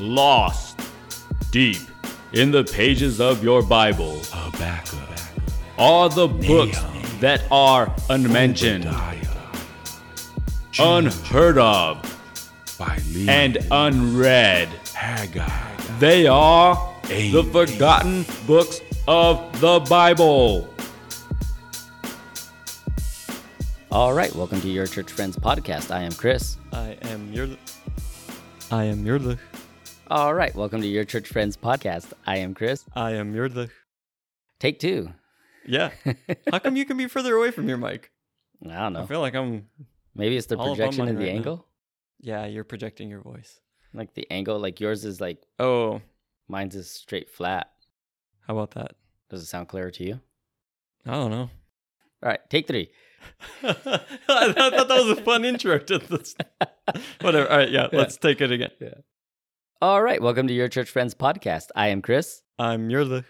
lost deep in the pages of your Bible Habakkuk, are the books that are unmentioned, unheard of, and unread. Haggai. They are the forgotten books of the Bible. All right, welcome to your church friends podcast. I am Chris. I am your. I am your. All right, welcome to your church friends podcast. I am Chris. I am your. Take two. Yeah. How come you can be further away from your mic? I don't know. I feel like I'm. Maybe it's the all up on projection mine and the right now. angle. Yeah, you're projecting your voice. Like the angle, like yours is like Oh, mine's is straight flat. how about that? Does it sound clearer to you? I don't know. All right, take three. I thought that was a fun intro to this. Whatever. All right. Yeah, Yeah. Let's take it again. All right, welcome to your church friends podcast. I am Chris, I'm your.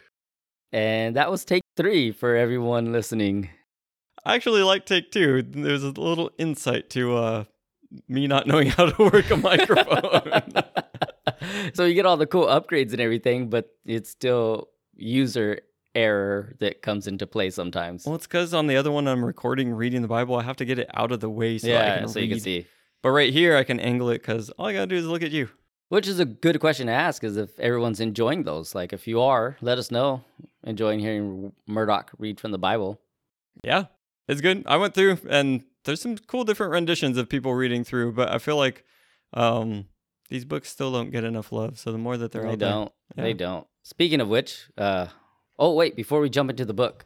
and that was take three for everyone listening. I actually like take two. There's a little insight to uh me not knowing how to work a microphone. so you get all the cool upgrades and everything, but it's still user error that comes into play sometimes. well, it's because on the other one I'm recording reading the Bible. I have to get it out of the way so I yeah, can so you can see. But right here, I can angle it because all I gotta do is look at you. Which is a good question to ask is if everyone's enjoying those. Like if you are, let us know. Enjoying hearing Murdoch read from the Bible. Yeah, it's good. I went through and there's some cool different renditions of people reading through, but I feel like um, these books still don't get enough love. So the more that they're They out there- don't. They Yeah. don't. Speaking of which, uh oh wait, before we jump into the book,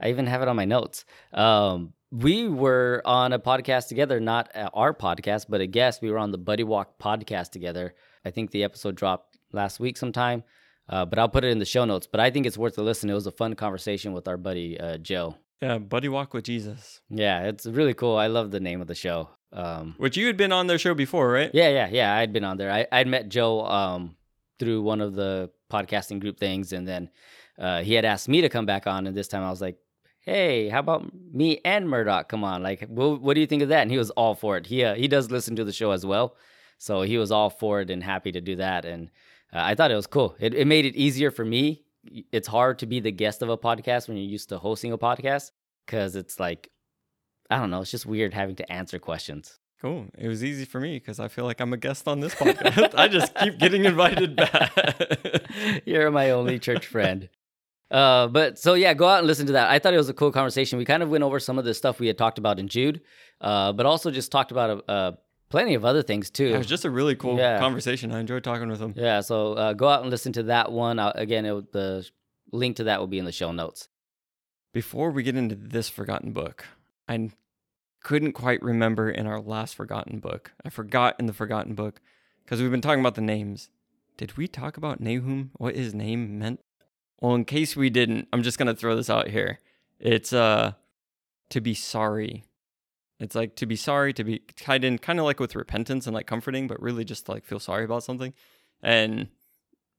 I even have it on my notes. Um we were on a podcast together, not uh, our podcast, but a guest. We were on the Buddy Walk podcast together. I think the episode dropped last week sometime, uh, but I'll put it in the show notes. But I think it's worth a listen. It was a fun conversation with our buddy uh, Joe. yeah, Buddy Walk with Jesus, Yeah, it's really cool. I love the name of the show. Um, which you had been on their show before, right? yeah, yeah, yeah. I'd been on there. I, I'd met Joe um, through one of the podcasting group things, and then uh, he had asked me to come back on, and this time I was like, "Hey, how about me and Murdoch come on? Like, what, what do you think of that?" And he was all for it. He uh, he does listen to the show as well, so he was all for it and happy to do that. And uh, I thought it was cool. It it made it easier for me. It's hard to be the guest of a podcast when you're used to hosting a podcast because it's like, I don't know, it's just weird having to answer questions. Cool. It was easy for me because I feel like I'm a guest on this podcast. I just keep getting invited back. You're my only church friend. Uh, but so yeah, go out and listen to that. I thought it was a cool conversation. We kind of went over some of the stuff we had talked about in Jude, uh, but also just talked about uh, plenty of other things too. it was just a really cool Yeah. conversation. I enjoyed talking with him. yeah, so uh, go out and listen to that one. Uh, again, it, the link to that will be in the show notes. Before we get into this forgotten book, I couldn't quite remember in our last forgotten book. I forgot in the forgotten book because we've been talking about the names. Did we talk about Nahum? What his name meant? Well, in case we didn't, I'm just gonna throw this out here. It's uh to be sorry. It's like to be sorry, to be tied in kind of like with repentance and like comforting, but really just like feel sorry about something. And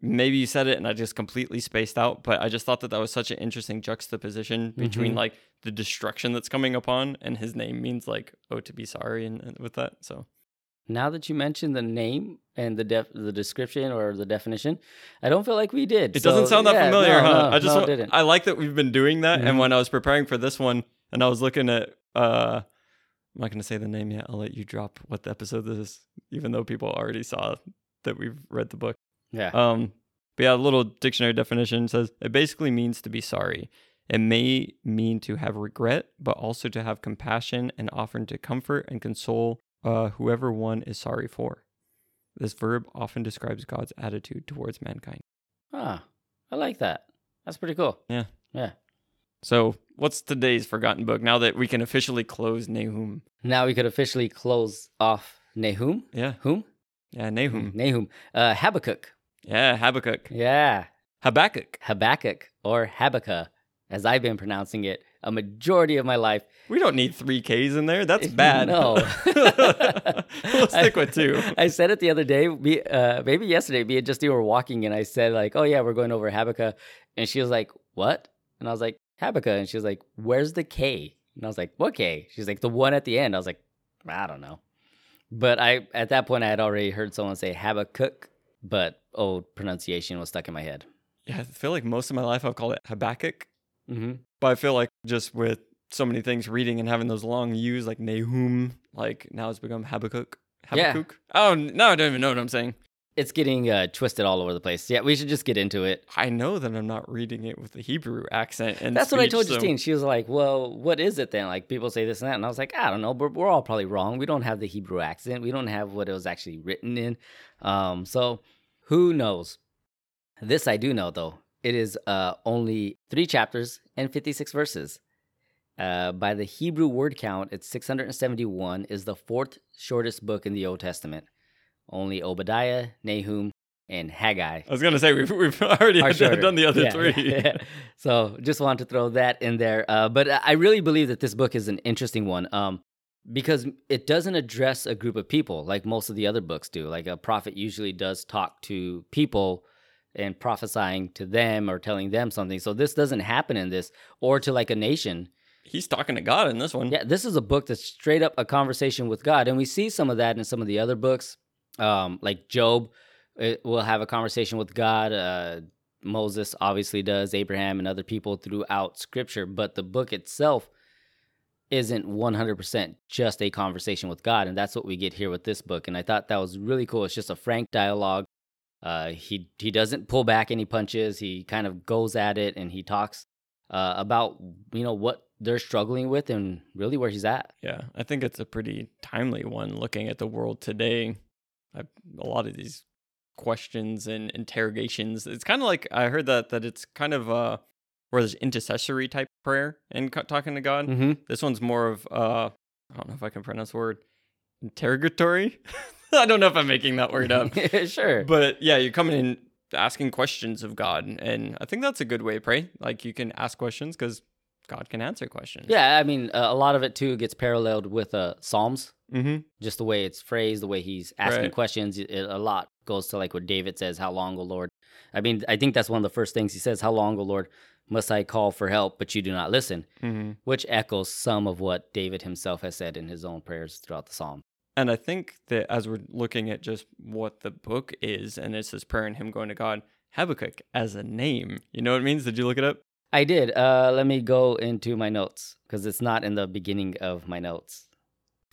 maybe you said it and I just completely spaced out, but I just thought that that was such an interesting juxtaposition between Mhm. like the destruction that's coming upon and his name means like oh to be sorry and, and with that. So Now that you mentioned the name and the def- the description or the definition, I don't feel like we did. it doesn't sound that yeah, familiar, no, huh? no, I just no. I like that we've been doing that. Mhm. And when I was preparing for this one and I was looking at uh I'm not gonna say the name yet. I'll let you drop what the episode this is, even though people already saw that we've read the book. yeah. Um, but yeah, a little dictionary definition says it basically means to be sorry. It may mean to have regret, but also to have compassion and offer to comfort and console uh, whoever one is sorry for. This verb often describes God's attitude towards mankind. ah, I like that. That's pretty cool. Yeah. Yeah. So, what's today's forgotten book now that we can officially close Nahum? Now we could officially close off Nahum. Yeah, Whom? yeah, Nahum. Nahum. Uh, Habakkuk. Yeah, Habakkuk. Yeah. Habakkuk. Habakkuk or Habakkuk, as I've been pronouncing it a majority of my life. We don't need three K's in there. That's bad. No. we'll stick with two. I said it the other day, me, uh, maybe yesterday, me and Justine were walking and I said like, oh yeah, we're going over Habakkuk. And she was like, what? And I was like, Habakkuk. And she was like, where's the K? And I was like, what K? She's like, the one at the end. I was like, I don't know. But I at that point I had already heard someone say Habakkuk. but old pronunciation was stuck in my head. Yeah, I feel like most of my life I've called it Habakkuk, Mm-hmm. but I feel like just with so many things reading and having those long U's like Nahum, like now it's become Habakkuk. Yeah. Habakkuk. Oh, now I don't even know what I'm saying. It's getting uh, twisted all over the place. Yeah, we should just get into it. I know that I'm not reading it with the Hebrew accent. And That's what I told so- Justine. She was like, "Well, what is it then? Like people say this and that," and I was like, "I don't know. But we're all probably wrong. We don't have the Hebrew accent. We don't have what it was actually written in. Um, so who knows? This I do know though. It is uh, only three chapters and fifty-six verses. Uh, by the Hebrew word count, it's 671. Is the fourth shortest book in the Old Testament. Only Obadiah, Nahum, and Haggai I was gonna say we've we've already had- done the other Yeah, three. yeah. So just wanted to throw that in there. Uh, but I really believe that this book is an interesting one um, because it doesn't address a group of people like most of the other books do. Like a prophet usually does talk to people and prophesying to them or telling them something. So this doesn't happen in this or to like a nation. He's talking to God in this one. Yeah, this is a book that's straight up a conversation with God, and we see some of that in some of the other books, um, like Job. It will have a conversation with God. Uh, Moses obviously does, Abraham and other people throughout Scripture, but the book itself isn't 100% just a conversation with God, and that's what we get here with this book. And I thought that was really cool. It's just a frank dialogue. Uh, he he doesn't pull back any punches. He kind of goes at it, and he talks uh, about you know what they're struggling with and really where he's at. Yeah, I think it's a pretty timely one looking at the world today. I, a lot of these questions and interrogations. It's kind of like I heard that that it's kind of uh where there's intercessory type prayer and co- talking to God. Mm-hmm. This one's more of uh I don't know if I can pronounce the word interrogatory. I don't know if I'm making that word up. sure. But yeah, you're coming in asking questions of God, and I think that's a good way to pray. Like you can ask questions because God can answer questions. yeah, I mean, uh, a lot of it too gets paralleled with uh, Psalms. Mm-hmm. Just the way it's phrased, the way he's asking Right. questions. It, a lot goes to like what David says, "How long, O Lord?" I mean, I think that's one of the first things he says, "How long, O Lord, must I call for help, but you do not listen?" Mm-hmm. Which echoes some of what David himself has said in his own prayers throughout the Psalm. And I think that as we're looking at just what the book is, and it's his prayer and him going to God, Habakkuk as a name, you know what it means? Did you look it up? I did. Uh, let me go into my notes because it's not in the beginning of my notes.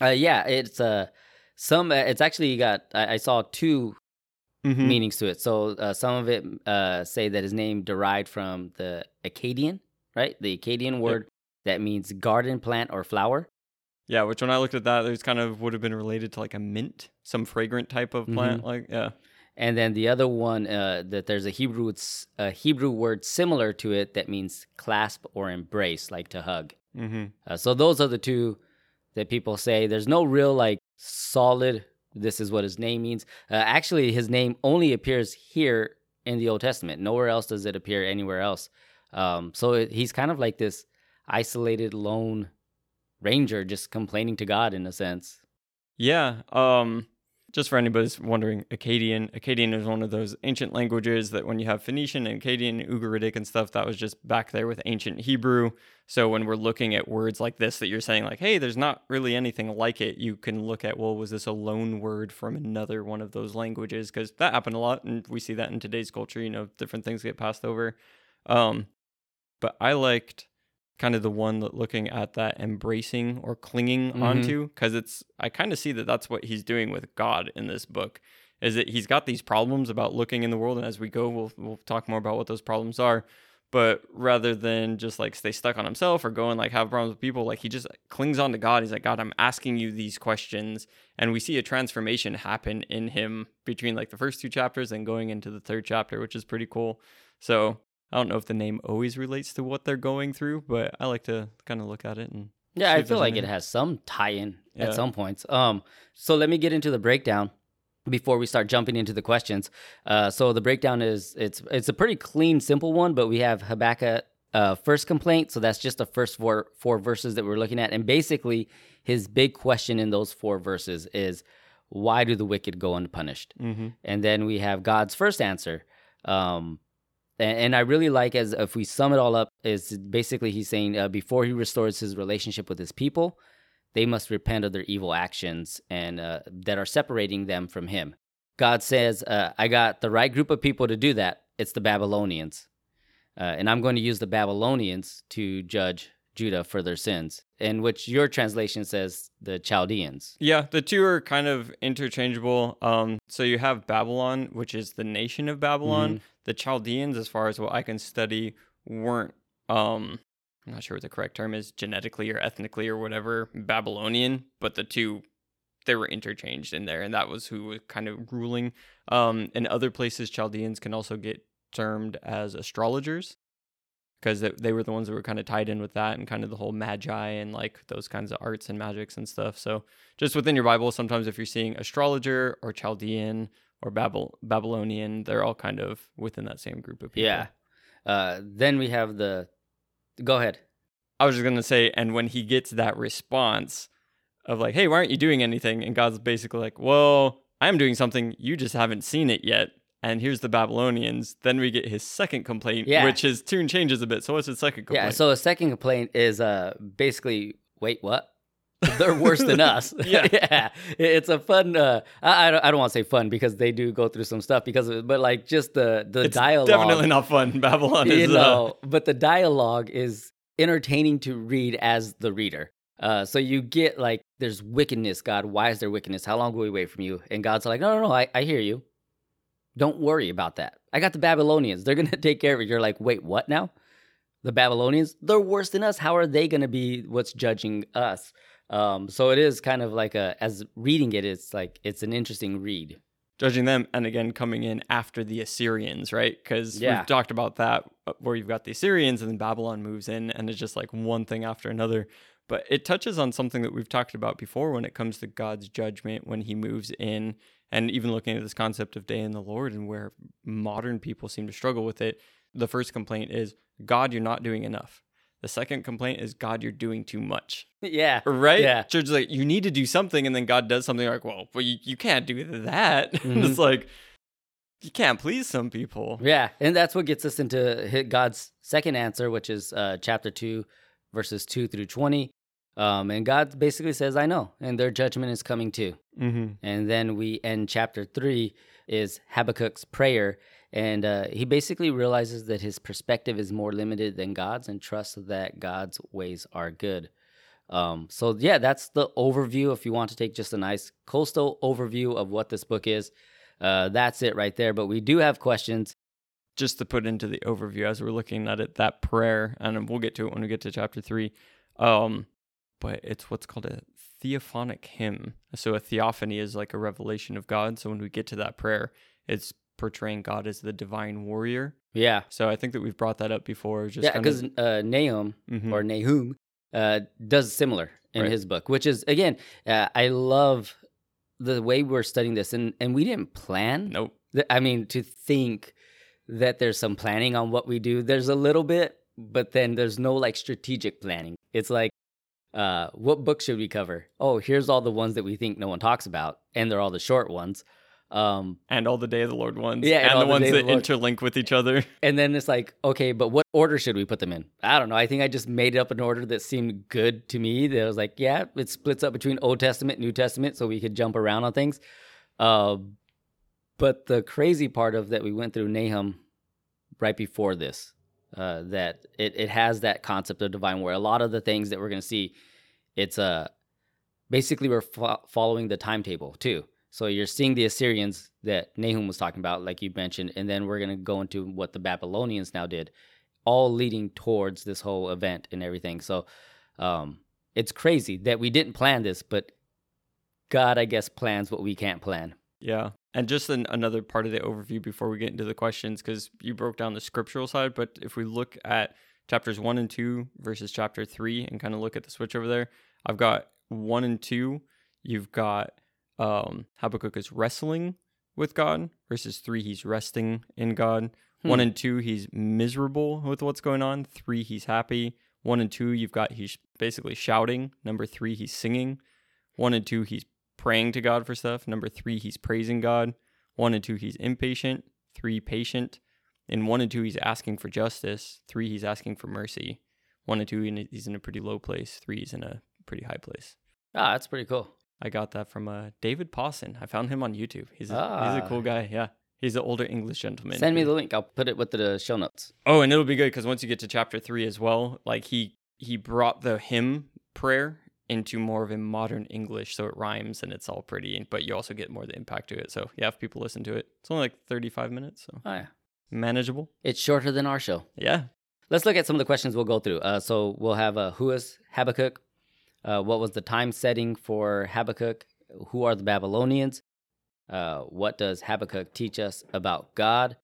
Uh, yeah, it's uh, some. Uh, it's actually got. I, I saw two Mm-hmm. meanings to it. So uh, some of it uh, say that his name derived from the Akkadian, right? The Akkadian word that means garden plant or flower. Yeah, which when I looked at that, there's kind of would have been related to like a mint, some fragrant type of plant. Like, yeah. And then the other one uh, that there's a Hebrew it's a Hebrew word similar to it that means clasp or embrace, like to hug. Mm-hmm. Uh, so those are the two that people say. There's no real like solid. This is what his name means. Uh, actually, his name only appears here in the Old Testament. Nowhere else does it appear anywhere else. Um, so it, he's kind of like this isolated lone ranger, just complaining to God in a sense. Yeah. Um, just for anybody who's wondering, Akkadian. Akkadian is one of those ancient languages that when you have Phoenician and Akkadian, Ugaritic and stuff, that was just back there with ancient Hebrew. So when we're looking at words like this that you're saying, like, hey, there's not really anything like it, you can look at, well, was this a loan word from another one of those languages? Because that happened a lot, and we see that in today's culture. You know, different things get passed over. Um, but I liked kind of the one that looking at that embracing or clinging Mhm. onto because it's i kind of see that that's what he's doing with god in this book is that he's got these problems about looking in the world and as we go we'll, we'll talk more about what those problems are but rather than just like stay stuck on himself or go and like have problems with people like he just clings on to god he's like god i'm asking you these questions and we see a transformation happen in him between like the first two chapters and going into the third chapter which is pretty cool so I don't know if the name always relates to what they're going through, but I like to kind of look at it and Yeah, I feel like it has some tie-in Yeah. at some points. Um, so let me get into the breakdown before we start jumping into the questions. Uh, so the breakdown is it's it's a pretty clean, simple one, but we have Habakkuk uh, first complaint. So that's just the first four four verses that we're looking at, and basically his big question in those four verses is why do the wicked go unpunished? mm-hmm. and then we have God's first answer. Um, and, I really like as if we sum it all up is basically he's saying uh, before he restores his relationship with his people, they must repent of their evil actions and uh, that are separating them from him. God says, uh, I got the right group of people to do that. It's the Babylonians. Uh, and I'm going to use the Babylonians to judge Judah for their sins, in which your translation says the Chaldeans. Yeah, the two are kind of interchangeable. Um, so you have Babylon, which is the nation of Babylon. Mhm. The Chaldeans, as far as what I can study, weren't. Um, I'm not sure what the correct term is, genetically or ethnically or whatever, Babylonian, but the two they were interchanged in there, and that was who was kind of ruling. Um, in other places, Chaldeans can also get termed as astrologers because they, they were the ones that were kind of tied in with that and kind of the whole magi and like those kinds of arts and magics and stuff. So just within your Bible, sometimes if you're seeing astrologer or Chaldean or Babel Babylonian, they're all kind of within that same group of people. Yeah. Uh, then we have the. Go ahead. I was just gonna say, and when he gets that response of like, "Hey, why aren't you doing anything?" and God's basically like, "Well, I'm doing something. You just haven't seen it yet." And here's the Babylonians. Then we get his second complaint, Yeah. which his tune changes a bit. So what's his second complaint? Yeah. So his second complaint is uh basically wait what? They're worse than us. Yeah. yeah. It's a fun. Uh, I I don't, I don't want to say fun because they do go through some stuff because of it, but like just the the it's dialogue. definitely not fun. Babylon you is. Uh, but the dialogue is entertaining to read as the reader. Uh, so you get like, there's wickedness, God. Why is there wickedness? How long will we wait from you? And God's like, no, no, no, I, I hear you. Don't worry about that. I got the Babylonians. They're gonna take care of it. You're like, wait, what now? The Babylonians? They're worse than us. How are they gonna be what's judging us? Um, so it is kind of like a as reading it, it's like it's an interesting read. judging them and again coming in after the Assyrians, right? Because Yeah. we've talked about that uh, where you've got the Assyrians and then Babylon moves in and it's just like one thing after another. But it touches on something that we've talked about before when it comes to God's judgment when he moves in and even looking at this concept of day in the Lord and where modern people seem to struggle with it. The first complaint is God, you're not doing enough. The second complaint is God, you're doing too much. yeah. Right? Yeah. Church is like, you need to do something, and then God does something like, well, well you, you can't do that. Mhm. it's like, you can't please some people. Yeah, and that's what gets us into God's second answer, which is uh, chapter two, verses two through twenty. Um, and God basically says, "I know," and their judgment is coming too. Mm-hmm. And then we end chapter three is Habakkuk's prayer, and uh, he basically realizes that his perspective is more limited than God's, and trusts that God's ways are good. Um, so yeah, that's the overview. If you want to take just a nice coastal overview of what this book is, uh, that's it right there. But we do have questions. Just to put into the overview as we're looking at it, that prayer, and we'll get to it when we get to chapter three. Um, but it's what's called a theophanic hymn. So a theophany is like a revelation of God. So when we get to that prayer, it's portraying God as the divine warrior. Yeah, So I think that we've brought that up before. Just yeah, because of, uh, Nahum Mhm. or Nahum uh, does similar in Right. his book, which is again, uh, I love the way we're studying this, and and we didn't plan. nope. th- I mean, to think that there's some planning on what we do. There's a little bit, but then there's no like strategic planning. It's like, uh, what book should we cover? Oh, here's all the ones that we think no one talks about, and they're all the short ones. Um, and all the Day of the Lord ones, Yeah, and and, the ones that the interlink with each other. And then it's like, okay, but what order should we put them in? I don't know. I think I just made up an order that seemed good to me. That was like, yeah, it splits up between Old Testament, New Testament, so we could jump around on things. Uh, but the crazy part of that we went through Nahum right before this, uh, that it, it has that concept of divine war. A lot of the things that we're going to see, it's uh, basically we're fo- following the timetable too. So you're seeing the Assyrians that Nahum was talking about, like you mentioned, and then we're going to go into what the Babylonians now did, all leading towards this whole event and everything. So um, it's crazy that we didn't plan this, but God, I guess, plans what we can't plan. Yeah. And just an, another part of the overview before we get into the questions, because you broke down the scriptural side. But if we look at chapters one and two versus chapter three and kind of look at the switch over there, I've got one and two. You've got um, Habakkuk is wrestling with God versus three, he's resting in God. Hmm. One and two, he's miserable with what's going on. Three, he's happy. One and two, you've got he's basically shouting. Number three, he's singing. One and two, he's praying to God for stuff. Number three, he's praising God. One and two, he's impatient. Three, patient. In one and two, he's asking for justice. Three, he's asking for mercy. One and two, he's in a pretty low place. Three, he's in a pretty high place. Ah, that's pretty cool. I got that from uh, David Pawson. I found him on YouTube. He's a, he's Ah. a cool guy. Yeah. He's an older English gentleman. Send me the link. I'll put it with the show notes. Oh, and it'll be good because once you get to chapter three as well, like he he brought the hymn prayer into more of a modern English, so it rhymes and it's all pretty, but you also get more of the impact to it. So yeah, if people listen to it, it's only like thirty five minutes, so Oh, yeah. manageable. It's shorter than our show. Yeah. Let's look at some of the questions we'll go through. Uh, so we'll have uh, who is Habakkuk? Uh, what was the time setting for Habakkuk? Who are the Babylonians? Uh, what does Habakkuk teach us about God?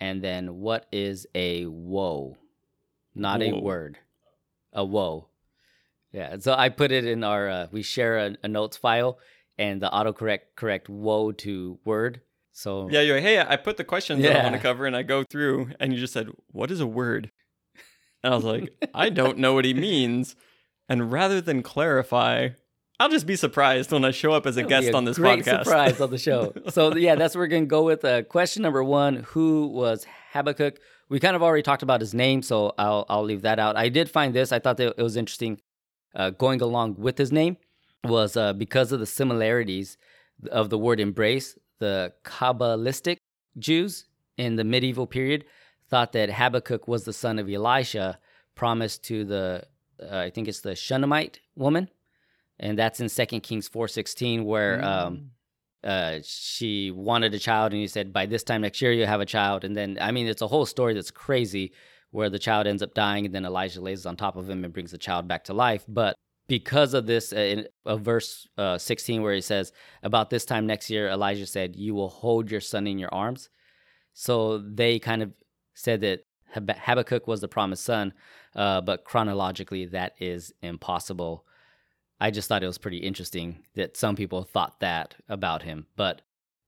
And then what is a woe? Not a word, a woe. Yeah. So I put it in our. Uh, we share a, a notes file, and the autocorrect correct woe to word. So Yeah, you're like, hey, I put the questions that I want to cover and I go through and you just said, What is a word? And I was like, I don't know what he means. And rather than clarify, I'll just be surprised when I show up as a That'll guest a on this great podcast. surprise on the show. So yeah, that's where we're gonna go with uh, question number one. Who was Habakkuk? We kind of already talked about his name, so I'll I'll leave that out. I did find this. I thought that it was interesting. Uh, going along with his name was uh, because of the similarities of the word embrace. The Kabbalistic Jews in the medieval period thought that Habakkuk was the son of Elisha, promised to the uh, I think it's the Shunammite woman, and that's in Second Kings four sixteen, where um, uh, she wanted a child, and he said, "By this time next year, you'll have a child." And then, I mean, it's a whole story that's crazy, where the child ends up dying, and then Elijah lays on top of him and brings the child back to life. But because of this, uh, in uh, verse uh, sixteen, where he says, "About this time next year, Elijah said, you will hold your son in your arms." So they kind of said that Hab- Habakkuk was the promised son, uh, but chronologically, that is impossible. I just thought it was pretty interesting that some people thought that about him. But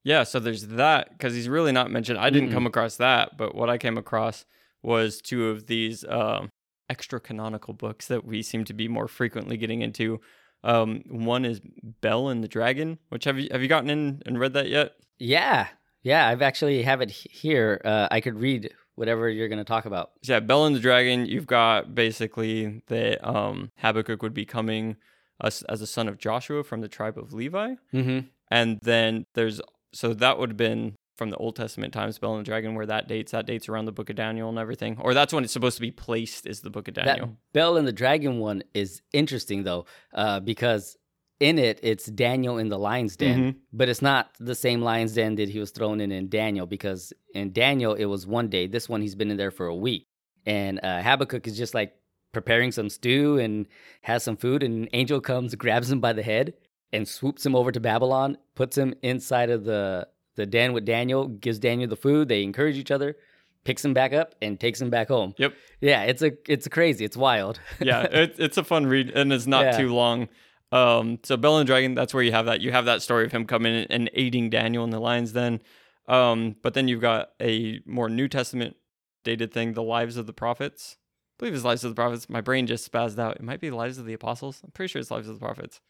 Yeah, so there's that because he's really not mentioned. I didn't Mm-mm. come across that, but what I came across was two of these um, extra canonical books that we seem to be more frequently getting into. Um, one is Bel and the Dragon, which have you have you gotten in and read that yet? yeah, yeah, I've actually have it here. Uh, I could read whatever you're going to talk about. Yeah, Bel and the Dragon. You've got basically that um, Habakkuk would be coming as, as a son of Joshua from the tribe of Levi. Mm-hmm. And then there's so that would have been from the Old Testament times, Bel and the Dragon, where that dates. That dates around the Book of Daniel and everything, or that's when it's supposed to be placed. Is the Book of Daniel? That Bel and the Dragon one is interesting though, uh, because in it it's Daniel in the lion's den, Mhm. but it's not the same lion's den that he was thrown in in Daniel. Because in Daniel it was one day. This one he's been in there for a week, and uh, Habakkuk is just like preparing some stew and has some food, and an angel comes, grabs him by the head, and swoops him over to Babylon, puts him inside of the the den with Daniel, gives Daniel the food. They encourage each other. Picks him back up and takes him back home. Yep. Yeah, it's a it's crazy. It's wild. yeah, it, it's a fun read and it's not Yeah. too long. Um, so Bel and Dragon, that's where you have that. You have that story of him coming and aiding Daniel in the lion's den. Um, but then you've got a more New Testament dated thing, the Lives of the Prophets. I believe it's Lives of the Prophets. My brain just spazzed out. It might be Lives of the Apostles. I'm pretty sure it's Lives of the Prophets.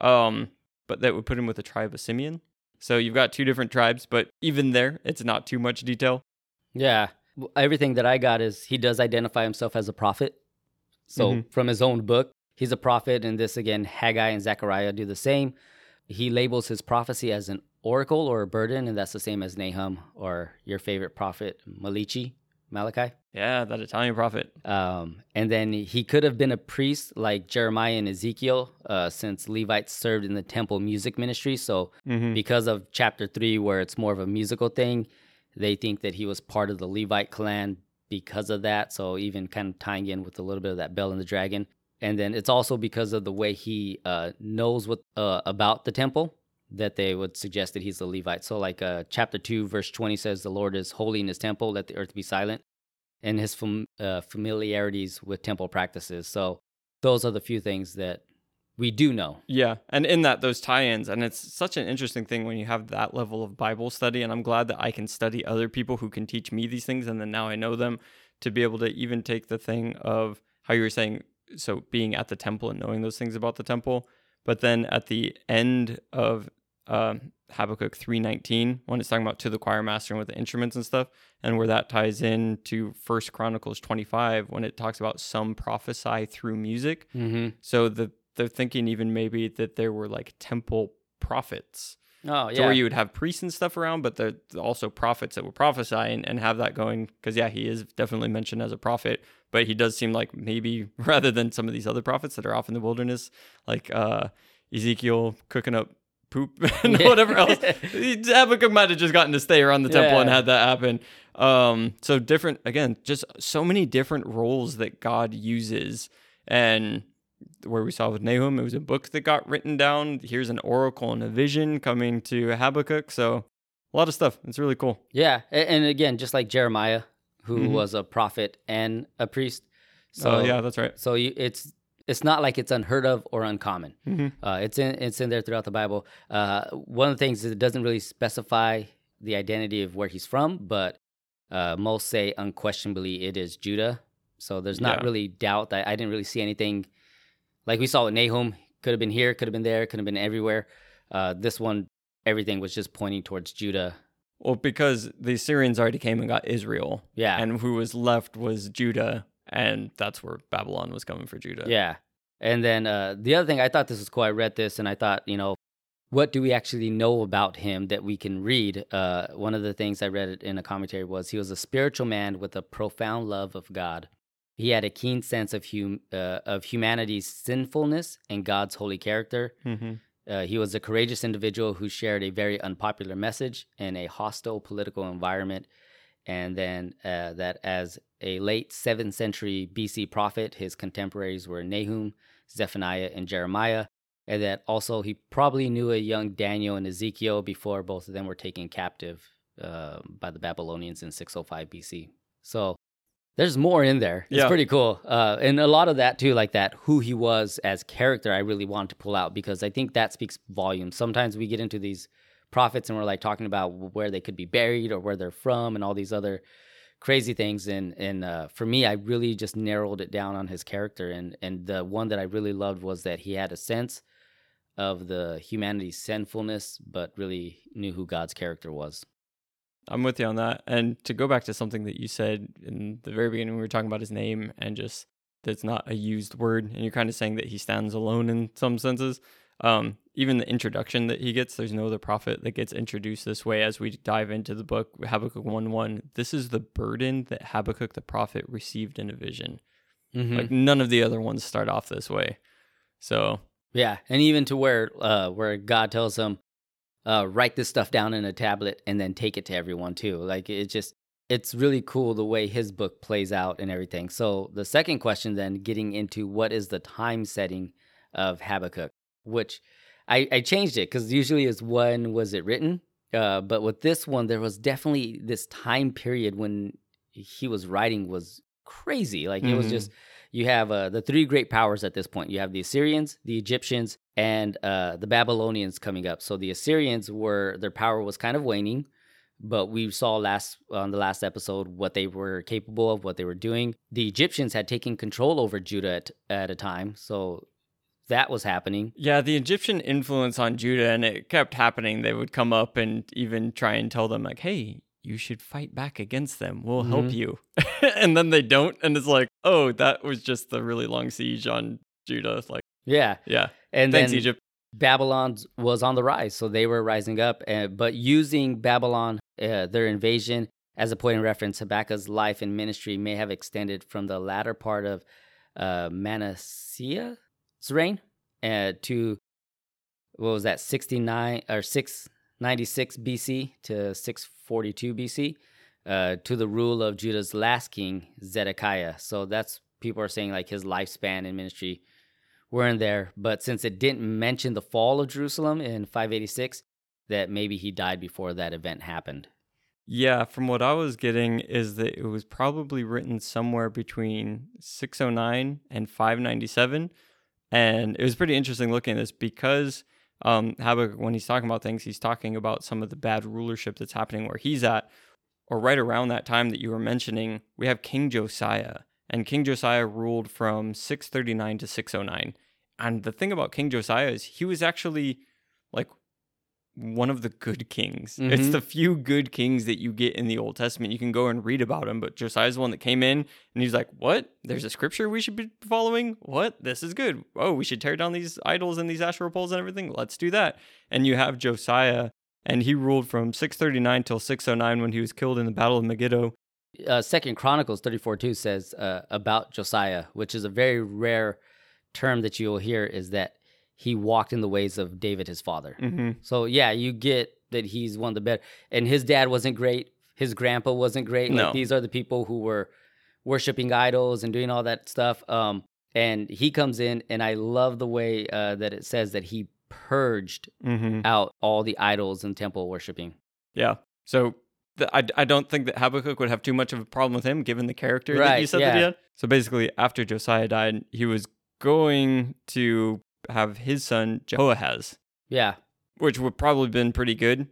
Um, but that would put him with the tribe of Simeon. So you've got two different tribes, but even there, it's not too much detail. Yeah. Everything that I got is he does identify himself as a prophet. So Mhm. from his own book, he's a prophet. And this again, Haggai and Zechariah do the same. He labels his prophecy as an oracle or a burden, and that's the same as Nahum or your favorite prophet, Malichi, Malachi. Yeah, that Italian prophet. Um, and then he could have been a priest like Jeremiah and Ezekiel, uh, since Levites served in the temple music ministry. So Mhm. because of chapter three, where it's more of a musical thing, they think that he was part of the Levite clan because of that. So even kind of tying in with a little bit of that Bel and the Dragon. And then it's also because of the way he uh, knows what uh, about the temple that they would suggest that he's a Levite. So like uh, chapter two, verse twenty says, "The Lord is holy in His temple; let the earth be silent." And his fam- uh, familiarities with temple practices. So those are the few things that we do know. Yeah, and in that those tie-ins, and it's such an interesting thing when you have that level of Bible study. And I'm glad that I can study other people who can teach me these things, and then now I know them to be able to even take the thing of how you were saying, so being at the temple and knowing those things about the temple, but then at the end of um, Habakkuk 3:19, when it's talking about to the choir master and with the instruments and stuff, and where that ties in to First Chronicles 25, when it talks about some prophesy through music. Mm-hmm. So the they're thinking even maybe that there were like temple prophets. Oh So yeah. where you would have priests and stuff around, but there's also prophets that would prophesy and, and have that going. Because yeah, he is definitely mentioned as a prophet, but he does seem like maybe rather than some of these other prophets that are off in the wilderness, like uh, Ezekiel cooking up poop and Yeah. whatever else. Habakkuk might have just gotten to stay around the temple and Yeah. had that happen. Um, so different again, just so many different roles that God uses, and where we saw with Nahum, it was a book that got written down. Here's an oracle and a vision coming to Habakkuk. So a lot of stuff. It's really cool. Yeah, and again, just like Jeremiah, who Mhm. was a prophet and a priest. So So yeah, that's right. so you, it's it's not like it's unheard of or uncommon. Mhm. Uh, it's in it's in there throughout the Bible. Uh, one of the things is it doesn't really specify the identity of where he's from, but uh, most say unquestionably it is Judah. So there's not Yeah. really doubt that I didn't really see anything like we saw with Nahum. Could have been here, could have been there, could have been everywhere. Uh, this one, everything was just pointing towards Judah. Well, because the Assyrians already came and got Israel, Yeah, and who was left was Judah, and that's where Babylon was coming for Judah. Yeah. And then uh, the other thing, I thought this was cool. I read this and I thought, you know, what do we actually know about him that we can read? Uh, one of the things I read in a commentary was he was a spiritual man with a profound love of God. He had a keen sense of hum- uh, of humanity's sinfulness and God's holy character. hmm Uh, he was a courageous individual who shared a very unpopular message in a hostile political environment. And then uh, that as a late 7th century BC prophet, his contemporaries were Nahum, Zephaniah, and Jeremiah. And that also he probably knew a young Daniel and Ezekiel before both of them were taken captive uh, by the Babylonians in 605 BC. So there's more in there. It's Yeah. pretty cool. Uh, and a lot of that too, like that, who he was as character, I really wanted to pull out because I think that speaks volumes. Sometimes we get into these prophets and we're like talking about where they could be buried or where they're from and all these other crazy things. And and uh, for me, I really just narrowed it down on his character. And and the one that I really loved was that he had a sense of the humanity's sinfulness, but really knew who God's character was. I'm with you on that. And to go back to something that you said in the very beginning, we were talking about his name and just that's not a used word, and you're kind of saying that he stands alone in some senses. Um, even the introduction that he gets, there's no other prophet that gets introduced this way as we dive into the book Habakkuk 1 1. This is the burden that Habakkuk the prophet received in a vision. Mhm. Like none of the other ones start off this way. So Yeah, and even to where uh where God tells him, uh, write this stuff down in a tablet and then take it to everyone too. Like it just it's really cool the way his book plays out and everything. So the second question then getting into what is the time setting of Habakkuk, which I, I changed it because usually it's when was it written? Uh, but with this one, there was definitely this time period when he was writing was crazy. Like it was just you have uh, the three great powers at this point. You have the Assyrians, the Egyptians, and uh, the Babylonians coming up. So the Assyrians were their power was kind of waning, but we saw last on the last episode what they were capable of, what they were doing. The Egyptians had taken control over Judah at, at a time, so that was happening. Yeah, the Egyptian influence on Judah, and it kept happening. They would come up and even try and tell them, like, hey, you should fight back against them. We'll help Mhm. you. and then they don't. And it's like, oh, that was just the really long siege on Judah. Like, Yeah, yeah. and Thanks, then Egypt. Babylon was on the rise, so they were rising up. Uh, but using Babylon, uh, their invasion as a point of reference, Habakkuk's life and ministry may have extended from the latter part of uh, Manasseh's reign uh, to what was that, sixty nine or six ninety six BC to six forty two BC, uh, to the rule of Judah's last king Zedekiah. So that's people are saying like his lifespan in ministry were in there, but since it didn't mention the fall of Jerusalem in 586, that maybe he died before that event happened. Yeah, from what I was getting is that it was probably written somewhere between 609 and 597. And it was pretty interesting looking at this because um, Habakkuk, when he's talking about things, he's talking about some of the bad rulership that's happening where he's at. Or right around that time that you were mentioning, we have King Josiah. And King Josiah ruled from 639 to 609. And the thing about King Josiah is he was actually like one of the good kings. It's Mhm. the few good kings that you get in the Old Testament. You can go and read about him, but Josiah's the one that came in and he's like, What? There's a scripture we should be following? What? This is good. Oh, we should tear down these idols and these Asherah poles and everything. Let's do that. And you have Josiah, and he ruled from 639 till 609 when he was killed in the Battle of Megiddo. uh, Second Chronicles 34 2 says uh, about Josiah, which is a very rare term that you'll hear, is that he walked in the ways of David, his father. Mm-hmm. So, yeah, you get that he's one of the better. And his dad wasn't great. His grandpa wasn't great. No. Like, these are the people who were worshiping idols and doing all that stuff. Um, and he comes in, and I love the way uh, that it says that he purged Mm-hmm. out all the idols and temple worshiping. Yeah. So the, I, I don't think that Habakkuk would have too much of a problem with him given the character that you Right, said that he had. So basically, after Josiah died, he was going to have his son Jehoahaz, Yeah. which would probably have been pretty good.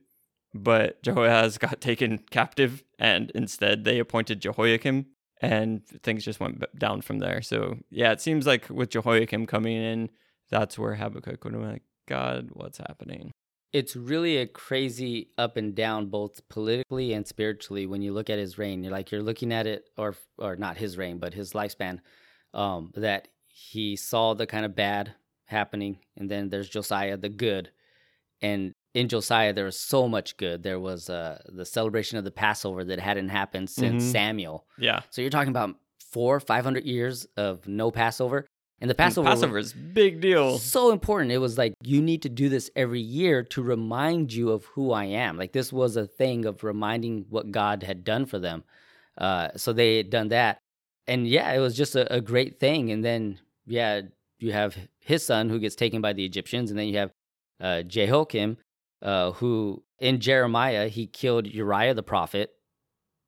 But Jehoahaz got taken captive, and instead they appointed Jehoiakim, and things just went down from there. So yeah, it seems like with Jehoiakim coming in, that's where Habakkuk would have been like, God, what's happening? it's really a crazy up and down both politically and spiritually when you look at his reign you're like you're looking at it or or not his reign but his lifespan um that he saw the kind of bad happening and then there's josiah the good and in josiah there was so much good there was uh the celebration of the passover that hadn't happened since Mhm. samuel Yeah. so you're talking about four 500 years of no passover and the passover Passover is big deal. so important. It was like you need to do this every year to remind you of who I am. Like this was a thing of reminding what God had done for them. Uh, so they had done that, and yeah, it was just a, a great thing. And then yeah, you have his son who gets taken by the Egyptians, and then you have uh, Jehoiakim, uh, who in Jeremiah he killed Uriah the prophet.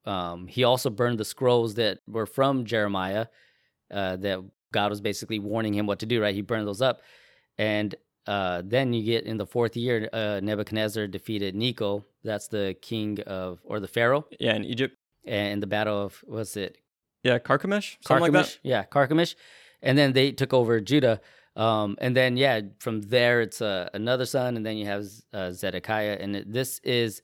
Um, he also burned the scrolls that were from Jeremiah uh, that God was basically warning him what to do, right? He burned those up. And uh, then you get in the fourth year, uh, Nebuchadnezzar defeated Necho. That's the king of, or the pharaoh, Yeah, in Egypt. and the battle of, what's it? Yeah, Carchemish, something like Carchemish? that. Yeah, Carchemish. And then they took over Judah. Um, and then, yeah, from there, it's uh, another son. And then you have uh, Zedekiah. And it- this is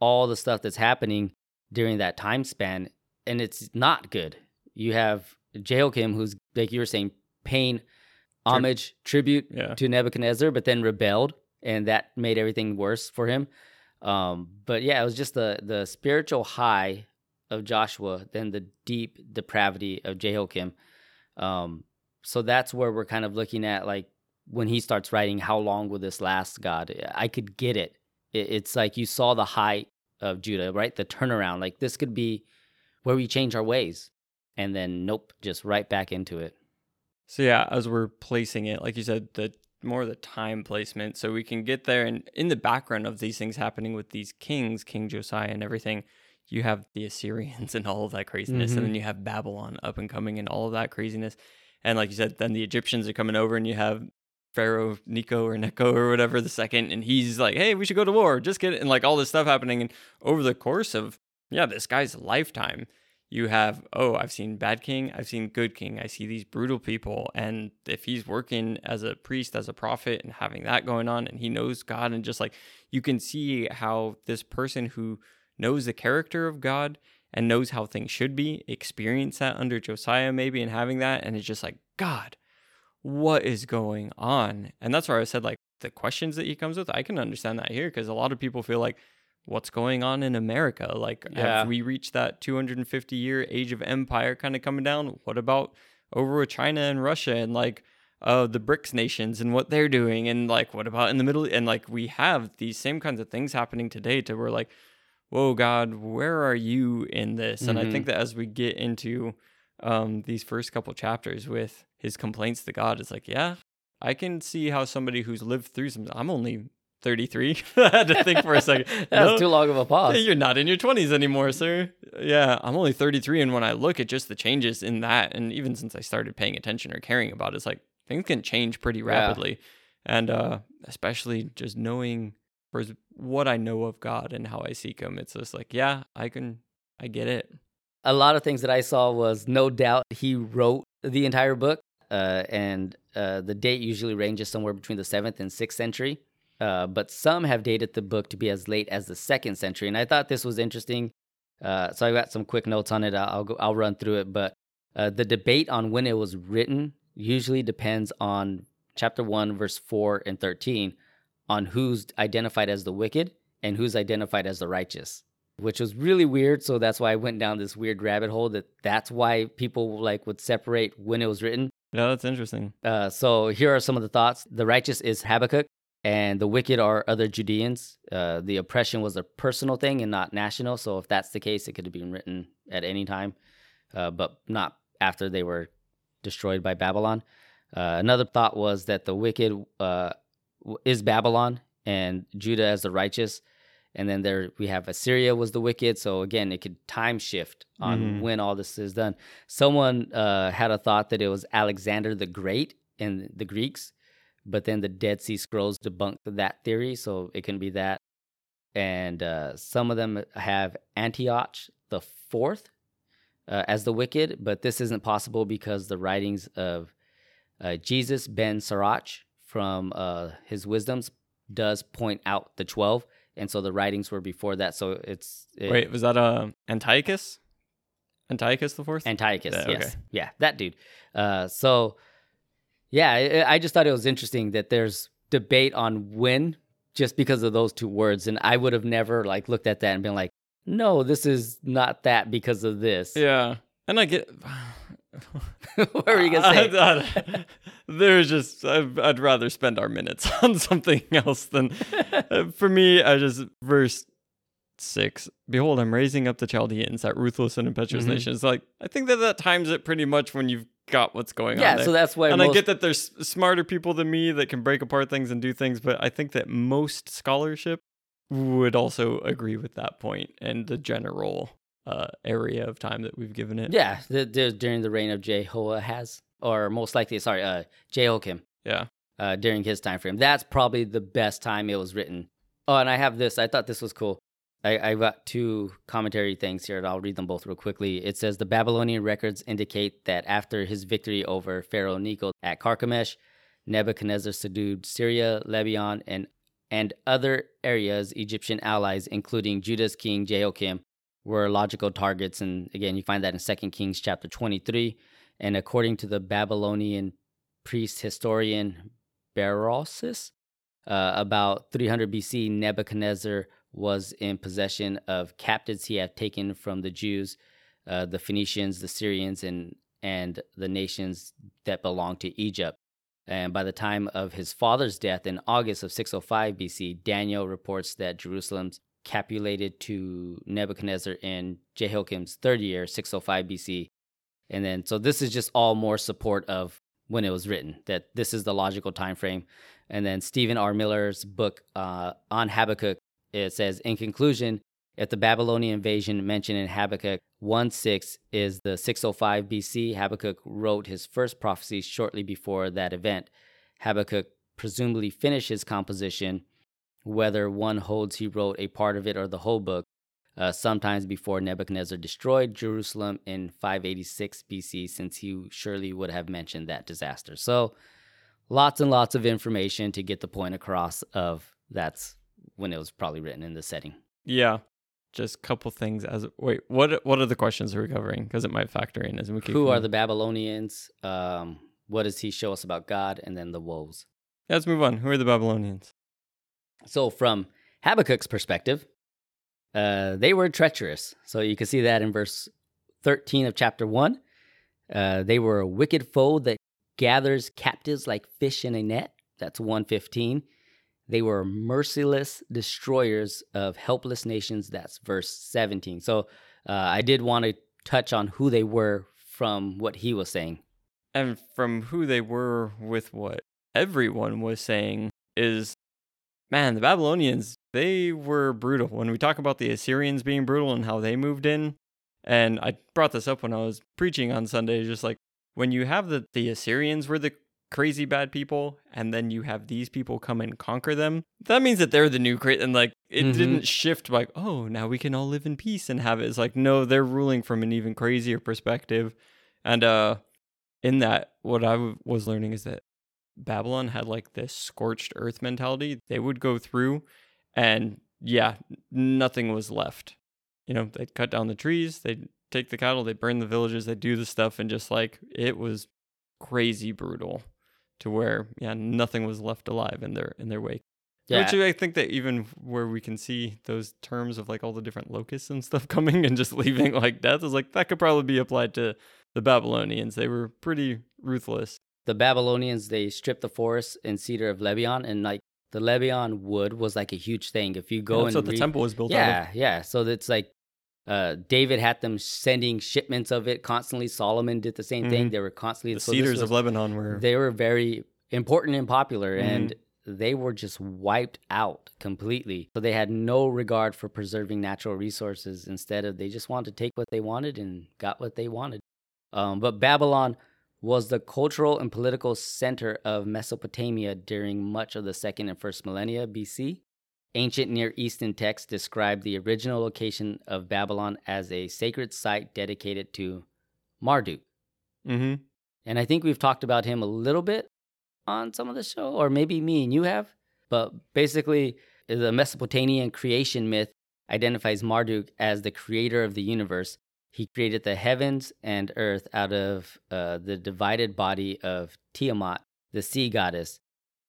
all the stuff that's happening during that time span. And it's not good. You have Jehoiakim, who's, like you were saying, paying homage, tribute Yeah. to Nebuchadnezzar, but then rebelled, and that made everything worse for him. Um, but yeah, it was just the the spiritual high of Joshua, then the deep depravity of Jehoiakim. Um, so that's where we're kind of looking at, like when he starts writing, how long will this last? God, I could get it. it it's like you saw the height of Judah, right? The turnaround. Like this could be where we change our ways, and then nope, just right back into it. So yeah, as we're placing it, like you said, the more the time placement, so we can get there. And in the background of these things happening with these kings, King Josiah and everything, you have the Assyrians and all of that craziness, and then mm-hmm. you have Babylon up and coming and all of that craziness. And like you said, then the Egyptians are coming over, and you have Pharaoh Nico or Necho or whatever the second, and he's like, "Hey, we should go to war." Just get it, and like all this stuff happening, and over the course of yeah, this guy's lifetime, you have oh i've seen bad king i've seen good king i see these brutal people and if he's working as a priest as a prophet and having that going on and he knows god and just like you can see how this person who knows the character of god and knows how things should be experience that under josiah maybe and having that and it's just like god what is going on? And that's where i said like the questions that he comes with i can understand that here because a lot of people feel like what's going on in America? Like, Yeah. have we reached that 250 year age of empire kind of coming down? What about over with China and Russia and like uh, the BRICS nations and what they're doing? And like, what about in the middle? And like, we have these same kinds of things happening today to where like, whoa, God, where are you in this? And I think that as we get into um, these first couple chapters with his complaints to God, it's like, yeah, I can see how somebody who's lived through some, I'm only 33. I had to think for a second. That's No. too long of a pause. You're not in your 20s anymore, sir. Yeah, I'm only 33. And when I look at just the changes in that, and even since I started paying attention or caring about it, it's like things can change pretty Yeah. rapidly. And uh, especially just knowing for what I know of God and how I seek Him, it's just like, yeah, I can, I get it. a lot of things that I saw was no doubt he wrote the entire book, uh, and uh, the date usually ranges somewhere between the seventh and sixth century. Uh, but some have dated the book to be as late as the second century. And I thought this was interesting. Uh, so I got some quick notes on it. I'll go, I'll run through it. But uh, the debate on when it was written usually depends on chapter one, verse four and thirteen, on who's identified as the wicked and who's identified as the righteous, which was really weird. So that's why I went down this weird rabbit hole. That that's why people like would separate when it was written. Yeah, that's interesting. Uh, so here are some of the thoughts. The righteous is Habakkuk, and the wicked are other Judeans. Uh, the oppression was a personal thing and not national. So if that's the case, it could have been written at any time, uh, but not after they were destroyed by Babylon. Uh, another thought was that the wicked uh, is Babylon and Judah as the righteous. And then there we have Assyria was the wicked. So again, it could time shift on Mhm. when all this is done. Someone uh, had a thought that it was Alexander the Great and the Greeks, but then the Dead Sea Scrolls debunked that theory, so it can be that. And uh, some of them have Antioch the Fourth uh, as the wicked, but this isn't possible because the writings of uh, Jesus ben Sirach from uh, his wisdoms does point out the twelve, and so the writings were before that. So it's it, Wait, was that uh, Antiochus? Antiochus the fourth? Antiochus, Yeah, yes, okay. yeah, that dude. Uh, so yeah, I, I just thought it was interesting that there's debate on when, just because of those two words, and I would have never like looked at that and been like, no, this is not that because of this. yeah, and I get. what were you gonna say? I- I- there's just I'd, I'd rather spend our minutes on something else than uh, for me. I just verse six. Behold, I'm raising up the Chaldeans, that ruthless and impetuous Mhm. nation. It's like I think that that times it pretty much when you've got what's going yeah, on. Yeah, so that's why. and most, I get that there's smarter people than me that can break apart things and do things, but I think that most scholarship would also agree with that point and the general uh, area of time that we've given it. Yeah, the, the, during the reign of Jehoahaz, or most likely, sorry, uh, Jehoiakim. Yeah. uh, during his time frame. That's probably the best time it was written. Oh, and I have this. I thought this was cool. I, I got two commentary things here, and I'll read them both real quickly. It says the Babylonian records indicate that after his victory over Pharaoh Necho at Carchemish, Nebuchadnezzar subdued Syria, Lebanon, and and other areas. Egyptian allies, including Judah's king Jehoiakim, were logical targets. And again, you find that in Second Kings chapter twenty-three. And according to the Babylonian priest historian Berosus, uh, about 300 BC, Nebuchadnezzar was in possession of captives he had taken from the Jews, uh, the Phoenicians, the Syrians, and and the nations that belonged to Egypt. And by the time of his father's death in August of 605 BC, Daniel reports that Jerusalem's capitulated to Nebuchadnezzar in Jehoiakim's third year, 605 BC. And then, so this is just all more support of when it was written, that this is the logical time frame. And then Stephen R. Miller's book uh, on Habakkuk, it says, in conclusion, if the Babylonian invasion mentioned in Habakkuk 1 6 is the 605 BC, Habakkuk wrote his first prophecy shortly before that event. Habakkuk presumably finished his composition, whether one holds he wrote a part of it or the whole book, uh, sometimes before Nebuchadnezzar destroyed Jerusalem in 586 BC, since he surely would have mentioned that disaster. So, lots and lots of information to get the point across of that's when it was probably written in the setting. Yeah. Just a couple things as wait, what what are the questions we're covering? Because it might factor in as we keep Who are the Babylonians? Um, what does he show us about God? And then the woes. Yeah, let's move on. Who are the Babylonians? So, from Habakkuk's perspective, uh, they were treacherous. So, you can see that in verse 13 of chapter 1. Uh, they were a wicked foe that gathers captives like fish in a net. That's 115. They were merciless destroyers of helpless nations. That's verse 17. So, uh, I did want to touch on who they were from what he was saying. And from who they were with what everyone was saying is man, the Babylonians, they were brutal. When we talk about the Assyrians being brutal and how they moved in, and I brought this up when I was preaching on Sunday, just like when you have the, the Assyrians were the crazy bad people, and then you have these people come and conquer them, that means that they're the new crazy. And like, it Mhm. didn't shift like, oh, now we can all live in peace and have it. It's like, no, they're ruling from an even crazier perspective. And uh, in that, what I w- was learning is that Babylon had like this scorched earth mentality. They would go through and yeah, nothing was left. You know, they'd cut down the trees, they'd take the cattle, they'd burn the villages, they'd do the stuff and just like it was crazy brutal to where yeah, nothing was left alive in their in their wake. Yeah. Which I think that even where we can see those terms of like all the different locusts and stuff coming and just leaving like death is like that could probably be applied to the Babylonians. They were pretty ruthless. the Babylonians they stripped the forest and cedar of Lebanon, and like the Lebanon wood was like a huge thing. If you go Yeah, and that's what the temple was built out yeah, yeah. So it's like uh, David had them sending shipments of it constantly. Solomon did the same thing. Mhm. They were constantly. The so cedars was- of Lebanon were They were very important and popular, Mhm. and they were just wiped out completely. So they had no regard for preserving natural resources. Instead of they just wanted to take what they wanted and got what they wanted. Um, but Babylon was the cultural and political center of Mesopotamia during much of the second and first millennia BC. Ancient Near Eastern texts describe the original location of Babylon as a sacred site dedicated to Marduk. hmm And I think we've talked about him a little bit on some of the show, or maybe me and you have. But basically, the Mesopotamian creation myth identifies Marduk as the creator of the universe. He created the heavens and earth out of uh, the divided body of Tiamat, the sea goddess.